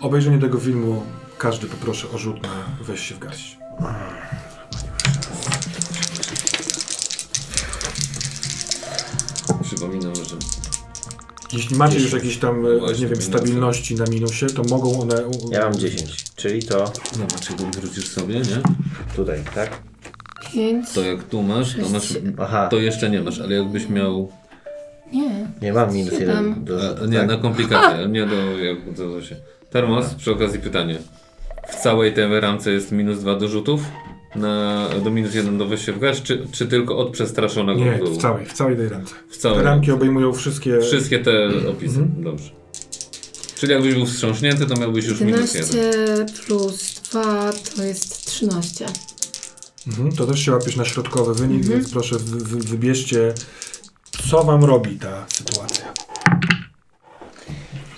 Obejrzenie tego filmu każdy poproszę o rzut na weź się w garść. Przypominam, że Jeśli macie już jakieś tam, e, Właśnie, nie wiem, stabilności na minusie, to mogą one... Ja mam 10, czyli to Zobacz, jak odwrócisz sobie, nie? tutaj, tak? Pięć. To jak tu masz, to masz... Aha, To jeszcze nie masz, ale jakbyś miał... Nie. nie mam minus Siedem. Do, A, nie, tak? na komplikacje, nie do... Jak, do, do się. Termos, przy okazji pytanie. W całej tej ramce jest minus dwa do rzutów? Na, do minus jeden do wejścia w garść, czy, czy tylko od przestraszonego Nie, w całej, w całej tej ramce. W całej Te ramki obejmują wszystkie... Wszystkie te opisy, dobrze. Czyli jakbyś był wstrząśnięty, to miałbyś już minus jeden. 11 plus 2 to jest 13. Mhm, to też się łapiesz na środkowy wynik, więc proszę wy, wy, wybierzcie, co wam robi ta sytuacja.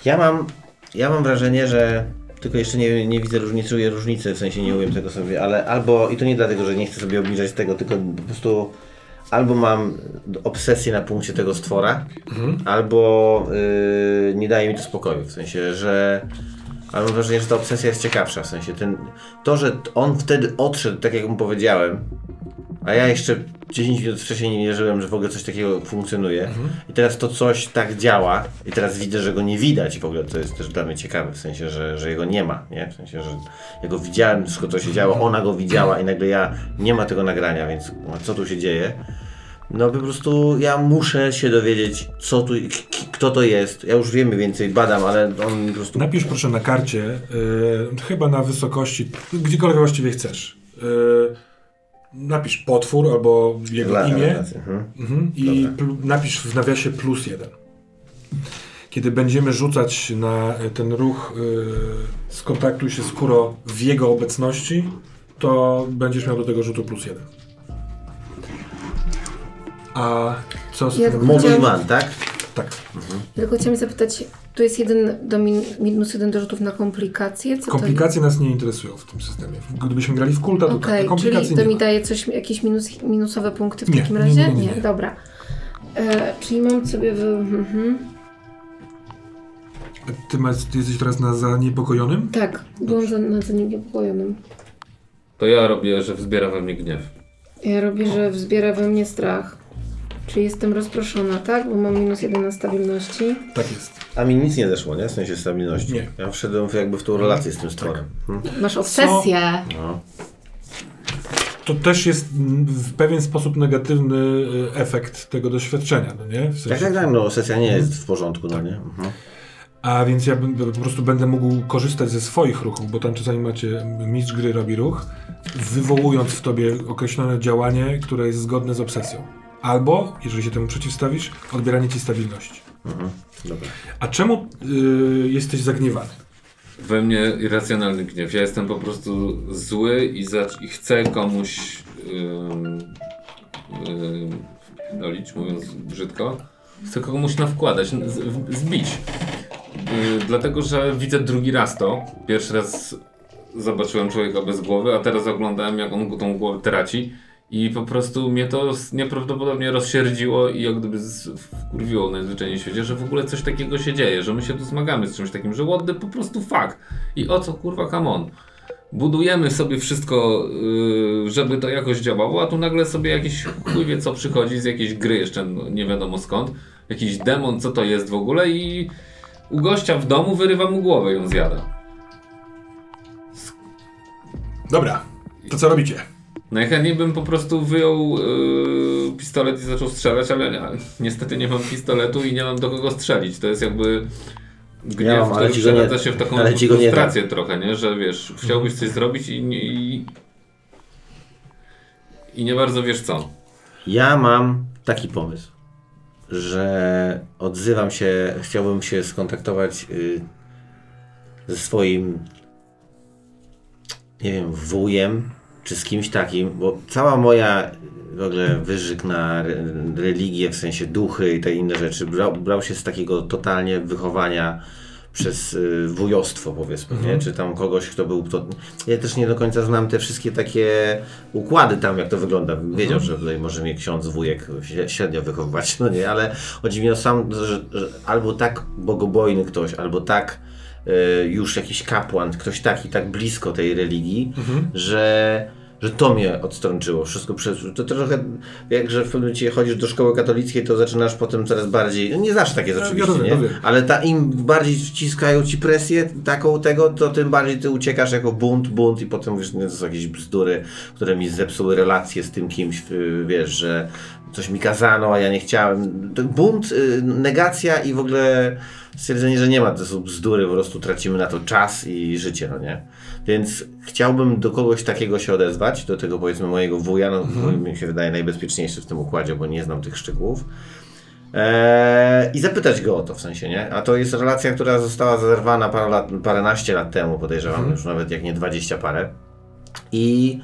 Ja mam, ja mam wrażenie, że tylko jeszcze nie, nie widzę różnicy, różnicy, w sensie nie umiem tego sobie, ale albo, i to nie dlatego, że nie chcę sobie obniżać tego, tylko po prostu albo mam obsesję na punkcie tego stwora, albo yy, nie daje mi to spokoju, w sensie, że ale mam wrażenie, że ta obsesja jest ciekawsza, w sensie ten, to, że on wtedy odszedł, tak jak mu powiedziałem, a ja jeszcze 10 minut wcześniej nie wierzyłem, że w ogóle coś takiego funkcjonuje. I teraz to coś tak działa i teraz widzę, że go nie widać w ogóle, to jest też dla mnie ciekawe, w sensie, że, że jego nie ma, nie? W sensie, że ja go widziałem, wszystko to się działo, ona go widziała i nagle ja, nie ma tego nagrania, więc co tu się dzieje? No po prostu ja muszę się dowiedzieć, co tu, kto to jest. Ja już wiemy więcej, badam, ale on po prostu... Napisz proszę na karcie, y, chyba na wysokości, gdziekolwiek właściwie chcesz. Y, napisz potwór albo jego Dla- imię mhm. mhm, i pl- napisz w nawiasie plus jeden. Kiedy będziemy rzucać na ten ruch y, skontaktuj się z Kuro w jego obecności, to będziesz miał do tego rzutu plus jeden. A co z Ja tym? man, tak? Tak. Ja tylko chciałam zapytać, tu jest jeden do min, minus jeden do rzutów na komplikacje? Co Komplikacje nas nie interesują w tym systemie. Gdybyśmy grali w kulta, to to jest? tak, komplikacji czyli to nie mi ma. daje coś, jakieś minus, minusowe punkty w Nie, takim nie, razie? nie, nie, nie. dobra. E, czyli mam sobie w... Mhm. Ty, masz, ty jesteś teraz na zaniepokojonym? Tak, byłam za, na zaniepokojonym. To ja robię, że wzbiera we mnie gniew. Ja robię, że wzbiera we mnie strach. Czyli jestem rozproszona, tak? Bo mam minus jeden na stabilności. Tak jest. A mi nic nie zeszło, nie? W sensie stabilności. Nie. Ja wszedłem w, jakby w tą relację z tym stworem. Hmm? Masz obsesję. No. To też jest w pewien sposób negatywny y, efekt tego doświadczenia, no nie? W sensie, Tak, tak, tak, no sesja nie jest w porządku, no nie? Mhm. A więc ja bym- po prostu będę mógł korzystać ze swoich ruchów, bo tam czasami macie mistrz gry robi ruch, wywołując w tobie określone działanie, które jest zgodne z obsesją. Albo, jeżeli się temu przeciwstawisz, odbieranie ci stabilności. Mhm. Dobra. A czemu y, jesteś zagniewany? We mnie irracjonalny gniew. Ja jestem po prostu zły i, za, i chcę komuś wpierdolić, mówiąc brzydko. Chcę komuś nawkładać, z, zbić. Yy, dlatego, że widzę drugi raz to. Pierwszy raz zobaczyłem człowieka bez głowy, a teraz oglądałem jak on tą głowę traci. I po prostu mnie to nieprawdopodobnie rozsierdziło i jak gdyby wkurwiło najzwyczajniej w świecie, że w ogóle coś takiego się dzieje, że my się tu zmagamy z czymś takim, że what po prostu fuck. I o co kurwa come on. Budujemy sobie wszystko, yy, żeby to jakoś działało, a tu nagle sobie jakiś chuj wie co przychodzi z jakiejś gry jeszcze no, nie wiadomo skąd. Jakiś demon, co to jest w ogóle i u gościa w domu wyrywa mu głowę i ją zjada. Dobra, to co robicie? Najchętniej bym po prostu wyjął yy, pistolet i zaczął strzelać, ale nie, niestety nie mam pistoletu i nie mam do kogo strzelić. To jest jakby gniew, Ja mam, który przeradza się w taką go nie frustrację trochę, nie? Że wiesz, chciałbyś coś zrobić i i, i nie bardzo wiesz co. Ja mam taki pomysł, że odzywam się, chciałbym się skontaktować y, ze swoim, nie wiem, wujem, czy z kimś takim, bo cała moja w ogóle wyżyk na re, religię, w sensie duchy i te inne rzeczy, brał, brał się z takiego totalnie wychowania przez y, wujostwo powiedzmy, nie? czy tam kogoś, kto był, to, ja też nie do końca znam te wszystkie takie układy tam, jak to wygląda. Wiedział, że tutaj może mnie ksiądz wujek śre- średnio wychowywać, (laughs) no nie, ale chodzi mi o sam, że, że albo tak bogobojny ktoś, albo tak już jakiś kapłan, ktoś taki, tak blisko tej religii, że że to mnie odstrączyło wszystko przez. To trochę jak, że w pewnym momencie chodzisz do szkoły katolickiej, to zaczynasz potem coraz bardziej. No nie zawsze tak jest Ja oczywiście, rozumiem, nie? Ale ta, im bardziej wciskają ci presję taką tego, to tym bardziej ty uciekasz jako bunt, bunt i potem mówisz, nie, to są jakieś bzdury, które mi zepsuły relacje z tym kimś, wiesz, że coś mi kazano, a ja nie chciałem. Bunt, y, negacja i w ogóle stwierdzenie, że nie ma, to są bzdury, po prostu tracimy na to czas i życie, no nie? Więc chciałbym do kogoś takiego się odezwać, do tego powiedzmy mojego wuja, no wuj mi się wydaje najbezpieczniejszy w tym układzie, bo nie znam tych szczegółów. Eee, I zapytać go o to w sensie, nie? A to jest relacja, która została zerwana parę lat, paręnaście lat temu, podejrzewam, już nawet jak nie dwadzieścia parę. I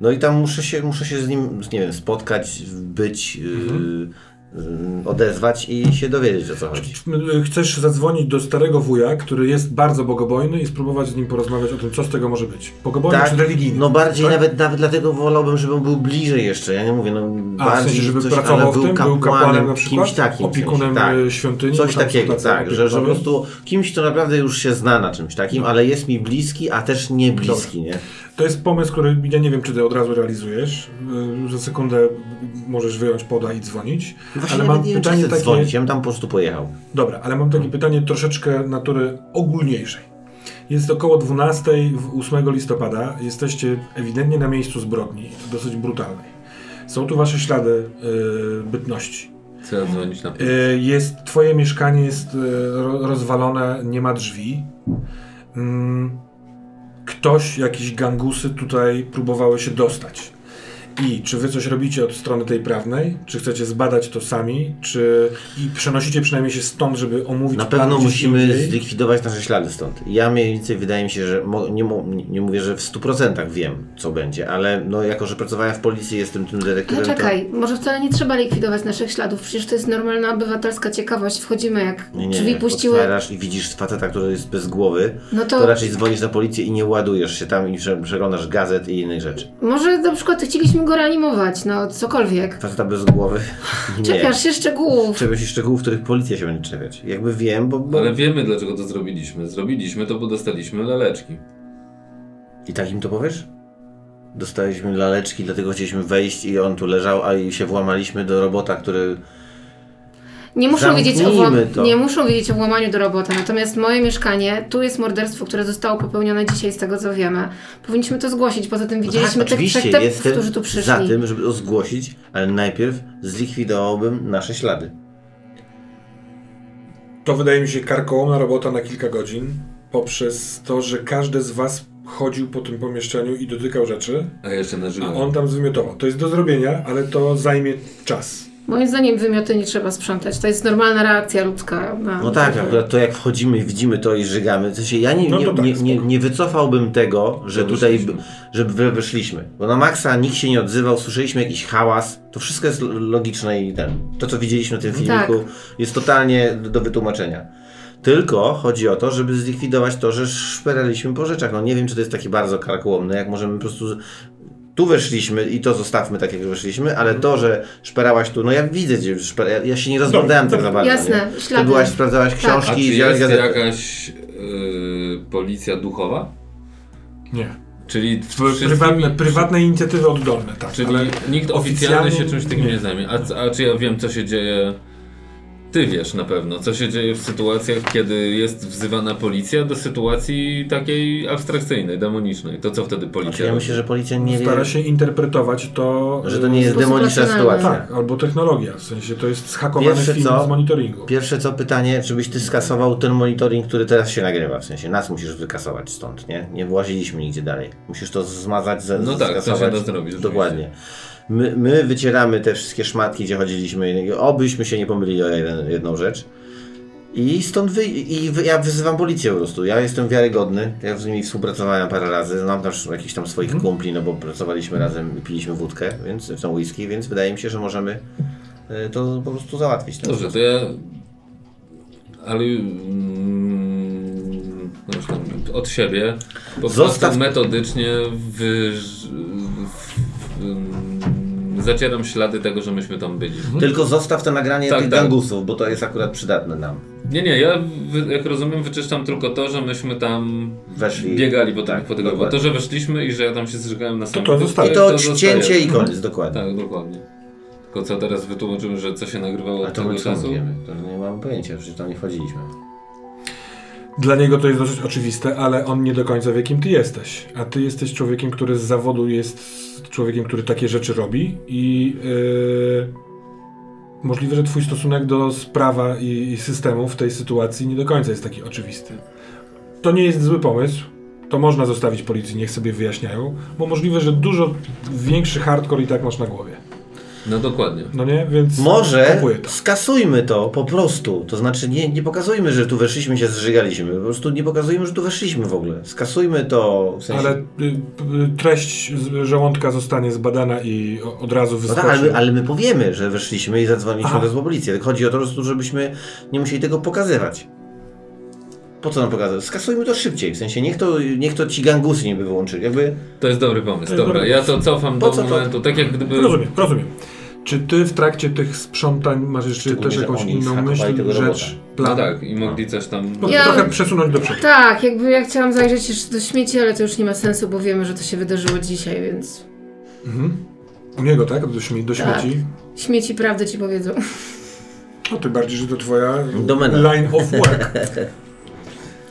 no i tam muszę się, muszę się z nim, nie wiem, spotkać, być, yy, yy, odezwać i się dowiedzieć o co chodzi. Chcesz zadzwonić do starego wuja, który jest bardzo bogobojny i spróbować z nim porozmawiać o tym, co z tego może być. Bogobojny czy religijny? no bardziej tak? nawet, nawet dlatego wolałbym, żeby on był bliżej jeszcze, ja nie mówię, no A, w bardziej sensie, żeby coś, pracował ale w tym, był kapłanem, kapłanem na przykład? kimś takim. w Opiekunem sensie, tak. y, świątyni? Coś są takiego, tak, że, że po prostu kimś, kto naprawdę już się zna na czymś takim, ale jest mi bliski, a też nie bliski, nie? To jest pomysł, który ja nie wiem, czy ty od razu realizujesz. Y, Za sekundę możesz wyjąć poda i dzwonić. Właśnie ale mam nie wiem, czy pytanie chcę takie. dzwonić, ja bym tam po prostu pojechał. Dobra, ale mam takie pytanie troszeczkę natury ogólniejszej. Jest około 12 w 8 listopada. Jesteście ewidentnie na miejscu zbrodni, dosyć brutalnej. Są tu wasze ślady y, bytności. Chcę dzwonić na Y, Jest, twoje mieszkanie jest y, ro- rozwalone, nie ma drzwi. Mm, Ktoś, jakieś gangusy tutaj próbowały się dostać. I czy wy coś robicie od strony tej prawnej? Czy chcecie zbadać to sami? Czy i przenosicie przynajmniej się stąd, żeby omówić Na pewno musimy indziej? zlikwidować nasze ślady stąd. Ja mniej więcej wydaje mi się, że mo, nie, nie mówię, że w 100% wiem, co będzie, ale no jako, że pracowałem w policji, jestem tym No dyrektorem. czekaj, może wcale nie trzeba likwidować naszych śladów, przecież to jest normalna obywatelska ciekawość. Wchodzimy jak To, nie, nie, drzwi jak puściły. otwierasz i widzisz faceta, który jest bez głowy, No to... to raczej dzwonisz na policję i nie ładujesz się tam i prze- przeglądasz gazet i innych rzeczy. może na przykład chcieliśmy go reanimować, no cokolwiek. Faceta bez głowy? (laughs) Nie. Czepiasz się szczegółów. Czepiasz się szczegółów, których policja się będzie czepiać. Jakby wiem, bo... bo... Ale wiemy dlaczego to zrobiliśmy. Zrobiliśmy to, bo dostaliśmy laleczki. I tak im to powiesz? dostaliśmy laleczki, dlatego chcieliśmy wejść i on tu leżał, a i się włamaliśmy do robota, który... Nie muszą, wiedzieć o włam- nie muszą wiedzieć o włamaniu do robota, natomiast moje mieszkanie, tu jest morderstwo, które zostało popełnione dzisiaj, z tego co wiemy. Powinniśmy to zgłosić, poza tym widzieliśmy tak, tych trzech jestem którzy tu przyszli. za tym, żeby to zgłosić, ale najpierw zlikwidowałbym nasze ślady. To wydaje mi się karkołomna robota na kilka godzin, poprzez to, że każdy z was chodził po tym pomieszczeniu i dotykał rzeczy, A jeszcze na żywo. a on tam zwymiotował. To jest do zrobienia, ale to zajmie czas. Moim zdaniem wymioty nie trzeba sprzątać. To jest normalna reakcja ludzka. Na No tak, akurat to jak wchodzimy i widzimy to i żygamy, to się ja nie, No nie, tak, nie, nie, nie wycofałbym tego, że To tutaj, wyszliśmy. że wy- wyszliśmy. Bo na maksa nikt się nie odzywał, słyszeliśmy jakiś hałas, to wszystko jest lo- logiczne i ten, to co widzieliśmy w tym filmiku Tak. jest totalnie do, do wytłumaczenia. Tylko chodzi o to, żeby zlikwidować to, że szperaliśmy po rzeczach. No nie wiem, czy to jest takie bardzo karkołomne, jak możemy po prostu... Tu weszliśmy i to zostawmy tak, jak weszliśmy, ale to, że szperałaś tu, no ja widzę, że szper... ja- ja się nie rozglądałem tak za bardzo. Jasne, nie? ślady. Ty byłaś, sprawdzałaś Tak. A książki czy i wziąłeś jest jakaś y, policja duchowa? Nie. Czyli W- Prywatne, prywatne inicjatywy oddolne, tak. Czyli ale nikt oficjalnie się czymś takim nie, nie. zajmie. A, a czy ja wiem, co się dzieje? Ty wiesz na pewno, co się dzieje w sytuacjach, kiedy jest wzywana policja do sytuacji takiej abstrakcyjnej, demonicznej. To co wtedy policja Znaczy, ja myślę, że policja nie wie, stara się interpretować to... że to nie jest Sposób demoniczna sytuacja. Tak, albo technologia, w sensie to jest zhakowany Pierwsze film co- z monitoringu. Pierwsze co pytanie, czy byś ty skasował ten monitoring, który teraz się nagrywa, w sensie nas musisz wykasować stąd, nie? Nie właziliśmy nigdzie dalej. Musisz to zmazać, ze, No tak, to się skasować. da zrobić. Dokładnie. My, my wycieramy te wszystkie szmatki, gdzie chodziliśmy, obyśmy się nie pomylili o jeden, jedną rzecz. I stąd wy, i wy, ja wyzywam policję po prostu. Ja jestem wiarygodny. Ja z nimi współpracowałem parę razy. Znam też jakichś tam swoich Mhm. kumpli, no bo pracowaliśmy razem i piliśmy wódkę, więc w tą whisky, więc wydaje mi się, że możemy e, to po prostu załatwić. Dobrze, to ja... Ale... Mm, no już tam, od siebie po Zostaw- prostu metodycznie wy, w, w, zacieram ślady tego, że myśmy tam byli. Tylko zostaw to nagranie Tak, tych tak. gangusów, bo to jest akurat przydatne nam. Nie, nie, ja wy- jak rozumiem wyczyszczam tylko to, że myśmy tam Weszli. biegali po, Tak, po tego, bo to, że weszliśmy i że ja tam się zżygałem na samym to zostaje. I to, cięcie i koniec, dokładnie. Tak, dokładnie. Tylko co teraz wytłumaczymy, że co się nagrywało A od to tego czasu? wiemy? To nie mamy pojęcia, przecież tam nie wchodziliśmy. Dla niego to jest dosyć oczywiste, ale on nie do końca wie, kim ty jesteś. A ty jesteś człowiekiem, który z zawodu jest człowiekiem, który takie rzeczy robi i yy, możliwe, że twój stosunek do sprawa i, i systemu w tej sytuacji nie do końca jest taki oczywisty. To nie jest zły pomysł. To można zostawić policji, niech sobie wyjaśniają, bo możliwe, że dużo większy hardcore i tak masz na głowie. No dokładnie. No nie? Więc Może to. skasujmy to po prostu. To znaczy nie, nie pokazujmy, że tu weszliśmy się zżygaliśmy. Po prostu nie pokazujmy, że tu weszliśmy w ogóle. Skasujmy to w sensie... Ale y, y, treść żołądka zostanie zbadana i od razu No wyskoczy. tak, ale my, ale my powiemy, że weszliśmy i zadzwoniliśmy po policję. Chodzi o to, po prostu, żebyśmy nie musieli tego pokazywać. Po co nam pokazać? Skasujmy to szybciej. W sensie niech to, niech to ci gangusy nie by wyłączyli. Jakby To jest dobry pomysł. jest Dobra, dobry ja to cofam Po do co to? momentu, tak jak gdyby... Rozumiem, rozumiem. Czy ty w trakcie tych sprzątań masz jeszcze Szczególnie, też jakąś inną myśl, rzecz, No plan? tak, i mogli coś tam... No, Ja- Trochę przesunąć do przodu. Tak, jakby ja chciałam zajrzeć jeszcze do śmieci, ale to już nie ma sensu, bo wiemy, że to się wydarzyło dzisiaj, więc Mhm. U niego, tak? Do, śmie- do Tak. śmieci? śmieci prawdę ci powiedzą. No tym bardziej, że to twoja Domena. line of work. (laughs)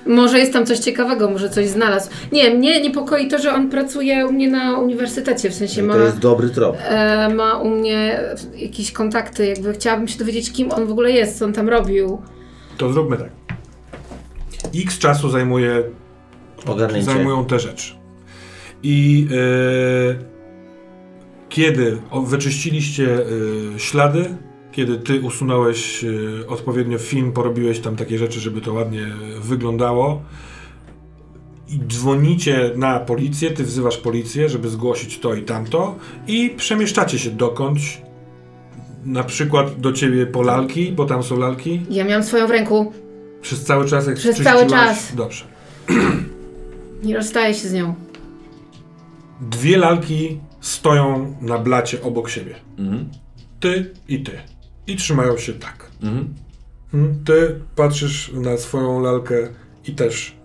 Może jest tam coś ciekawego, może coś znalazł. Nie, mnie niepokoi to, że on pracuje u mnie na uniwersytecie, w sensie ma, to jest dobry trop. e, ma u mnie jakieś kontakty, jakby chciałabym się dowiedzieć, kim on w ogóle jest, co on tam robił. To zróbmy tak. X czasu zajmuje, Ogarnięcie. zajmują te rzeczy. I e, kiedy wyczyściliście e, ślady, kiedy ty usunąłeś e, odpowiednio film, porobiłeś tam takie rzeczy, żeby to ładnie wyglądało, i dzwonicie na policję, ty wzywasz policję, żeby zgłosić to i tamto i przemieszczacie się dokądś, na przykład do ciebie po lalki, bo tam są lalki, Ja miałam swoją w ręku, przez cały czas jak Przez cały czas. Dobrze. nie rozstaję się z nią. Dwie lalki stoją na blacie obok siebie. Mhm. Ty i ty. I trzymają się tak. Mhm. Hmm? Ty patrzysz na swoją lalkę i też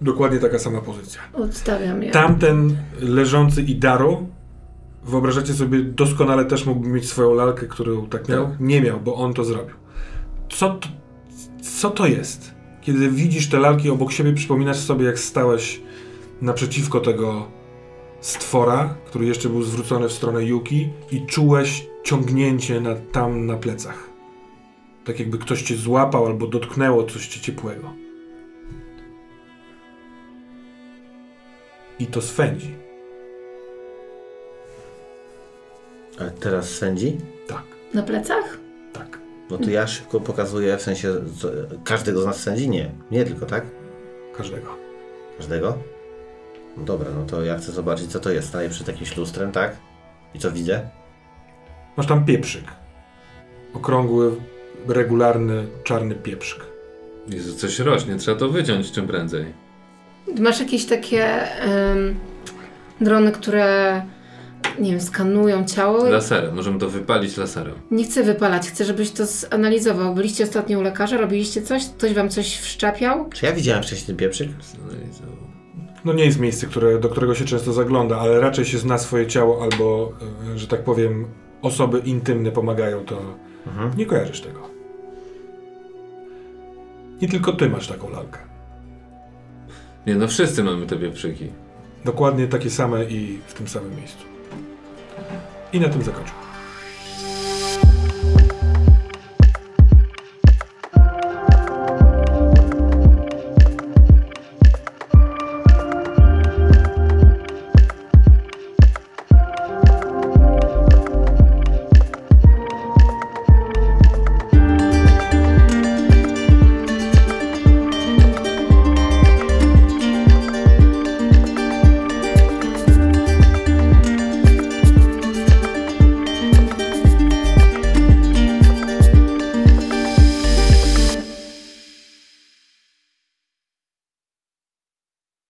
dokładnie taka sama pozycja. Odstawiam je. Tamten leżący Idaro, wyobrażacie sobie, doskonale też mógłby mieć swoją lalkę, którą tak miał? Tak. Nie miał, bo on to zrobił. Co to, co to jest? Kiedy widzisz te lalki obok siebie, przypominasz sobie, jak stałeś naprzeciwko tego stwora, który jeszcze był zwrócony w stronę Yuki i czułeś ciągnięcie na, tam na plecach. Tak jakby ktoś cię złapał albo dotknęło coś cię ciepłego. I to swędzi. Ale teraz sędzi? Tak, Na plecach? tak. No to ja szybko pokazuję, w sensie co, każdego z nas sędzi? Nie. Nie tylko, tak? Każdego. Każdego? No dobra, no to ja chcę zobaczyć co to jest. Staję przed jakimś lustrem, tak? I co widzę? Masz tam pieprzyk. Okrągły, regularny, czarny pieprzyk. Jezu, coś rośnie, trzeba to wyciąć czym prędzej. Masz jakieś takie em, drony, które nie wiem, skanują ciało? Laserem, możemy to wypalić laserem. Nie chcę wypalać, chcę, żebyś to zanalizował. Byliście ostatnio u lekarza, robiliście coś? Ktoś wam coś wszczapiał? Czy ja widziałem wcześniej ten pieprzyk? Zanalizował. No nie jest miejsce, które, do którego się często zagląda, ale raczej się zna swoje ciało albo, e, że tak powiem, osoby intymne pomagają, to Mhm. nie kojarzysz tego. Nie tylko ty masz taką lalkę. Nie no, wszyscy mamy te pieprzyki. Dokładnie takie same i w tym samym miejscu. I na tym zakończę.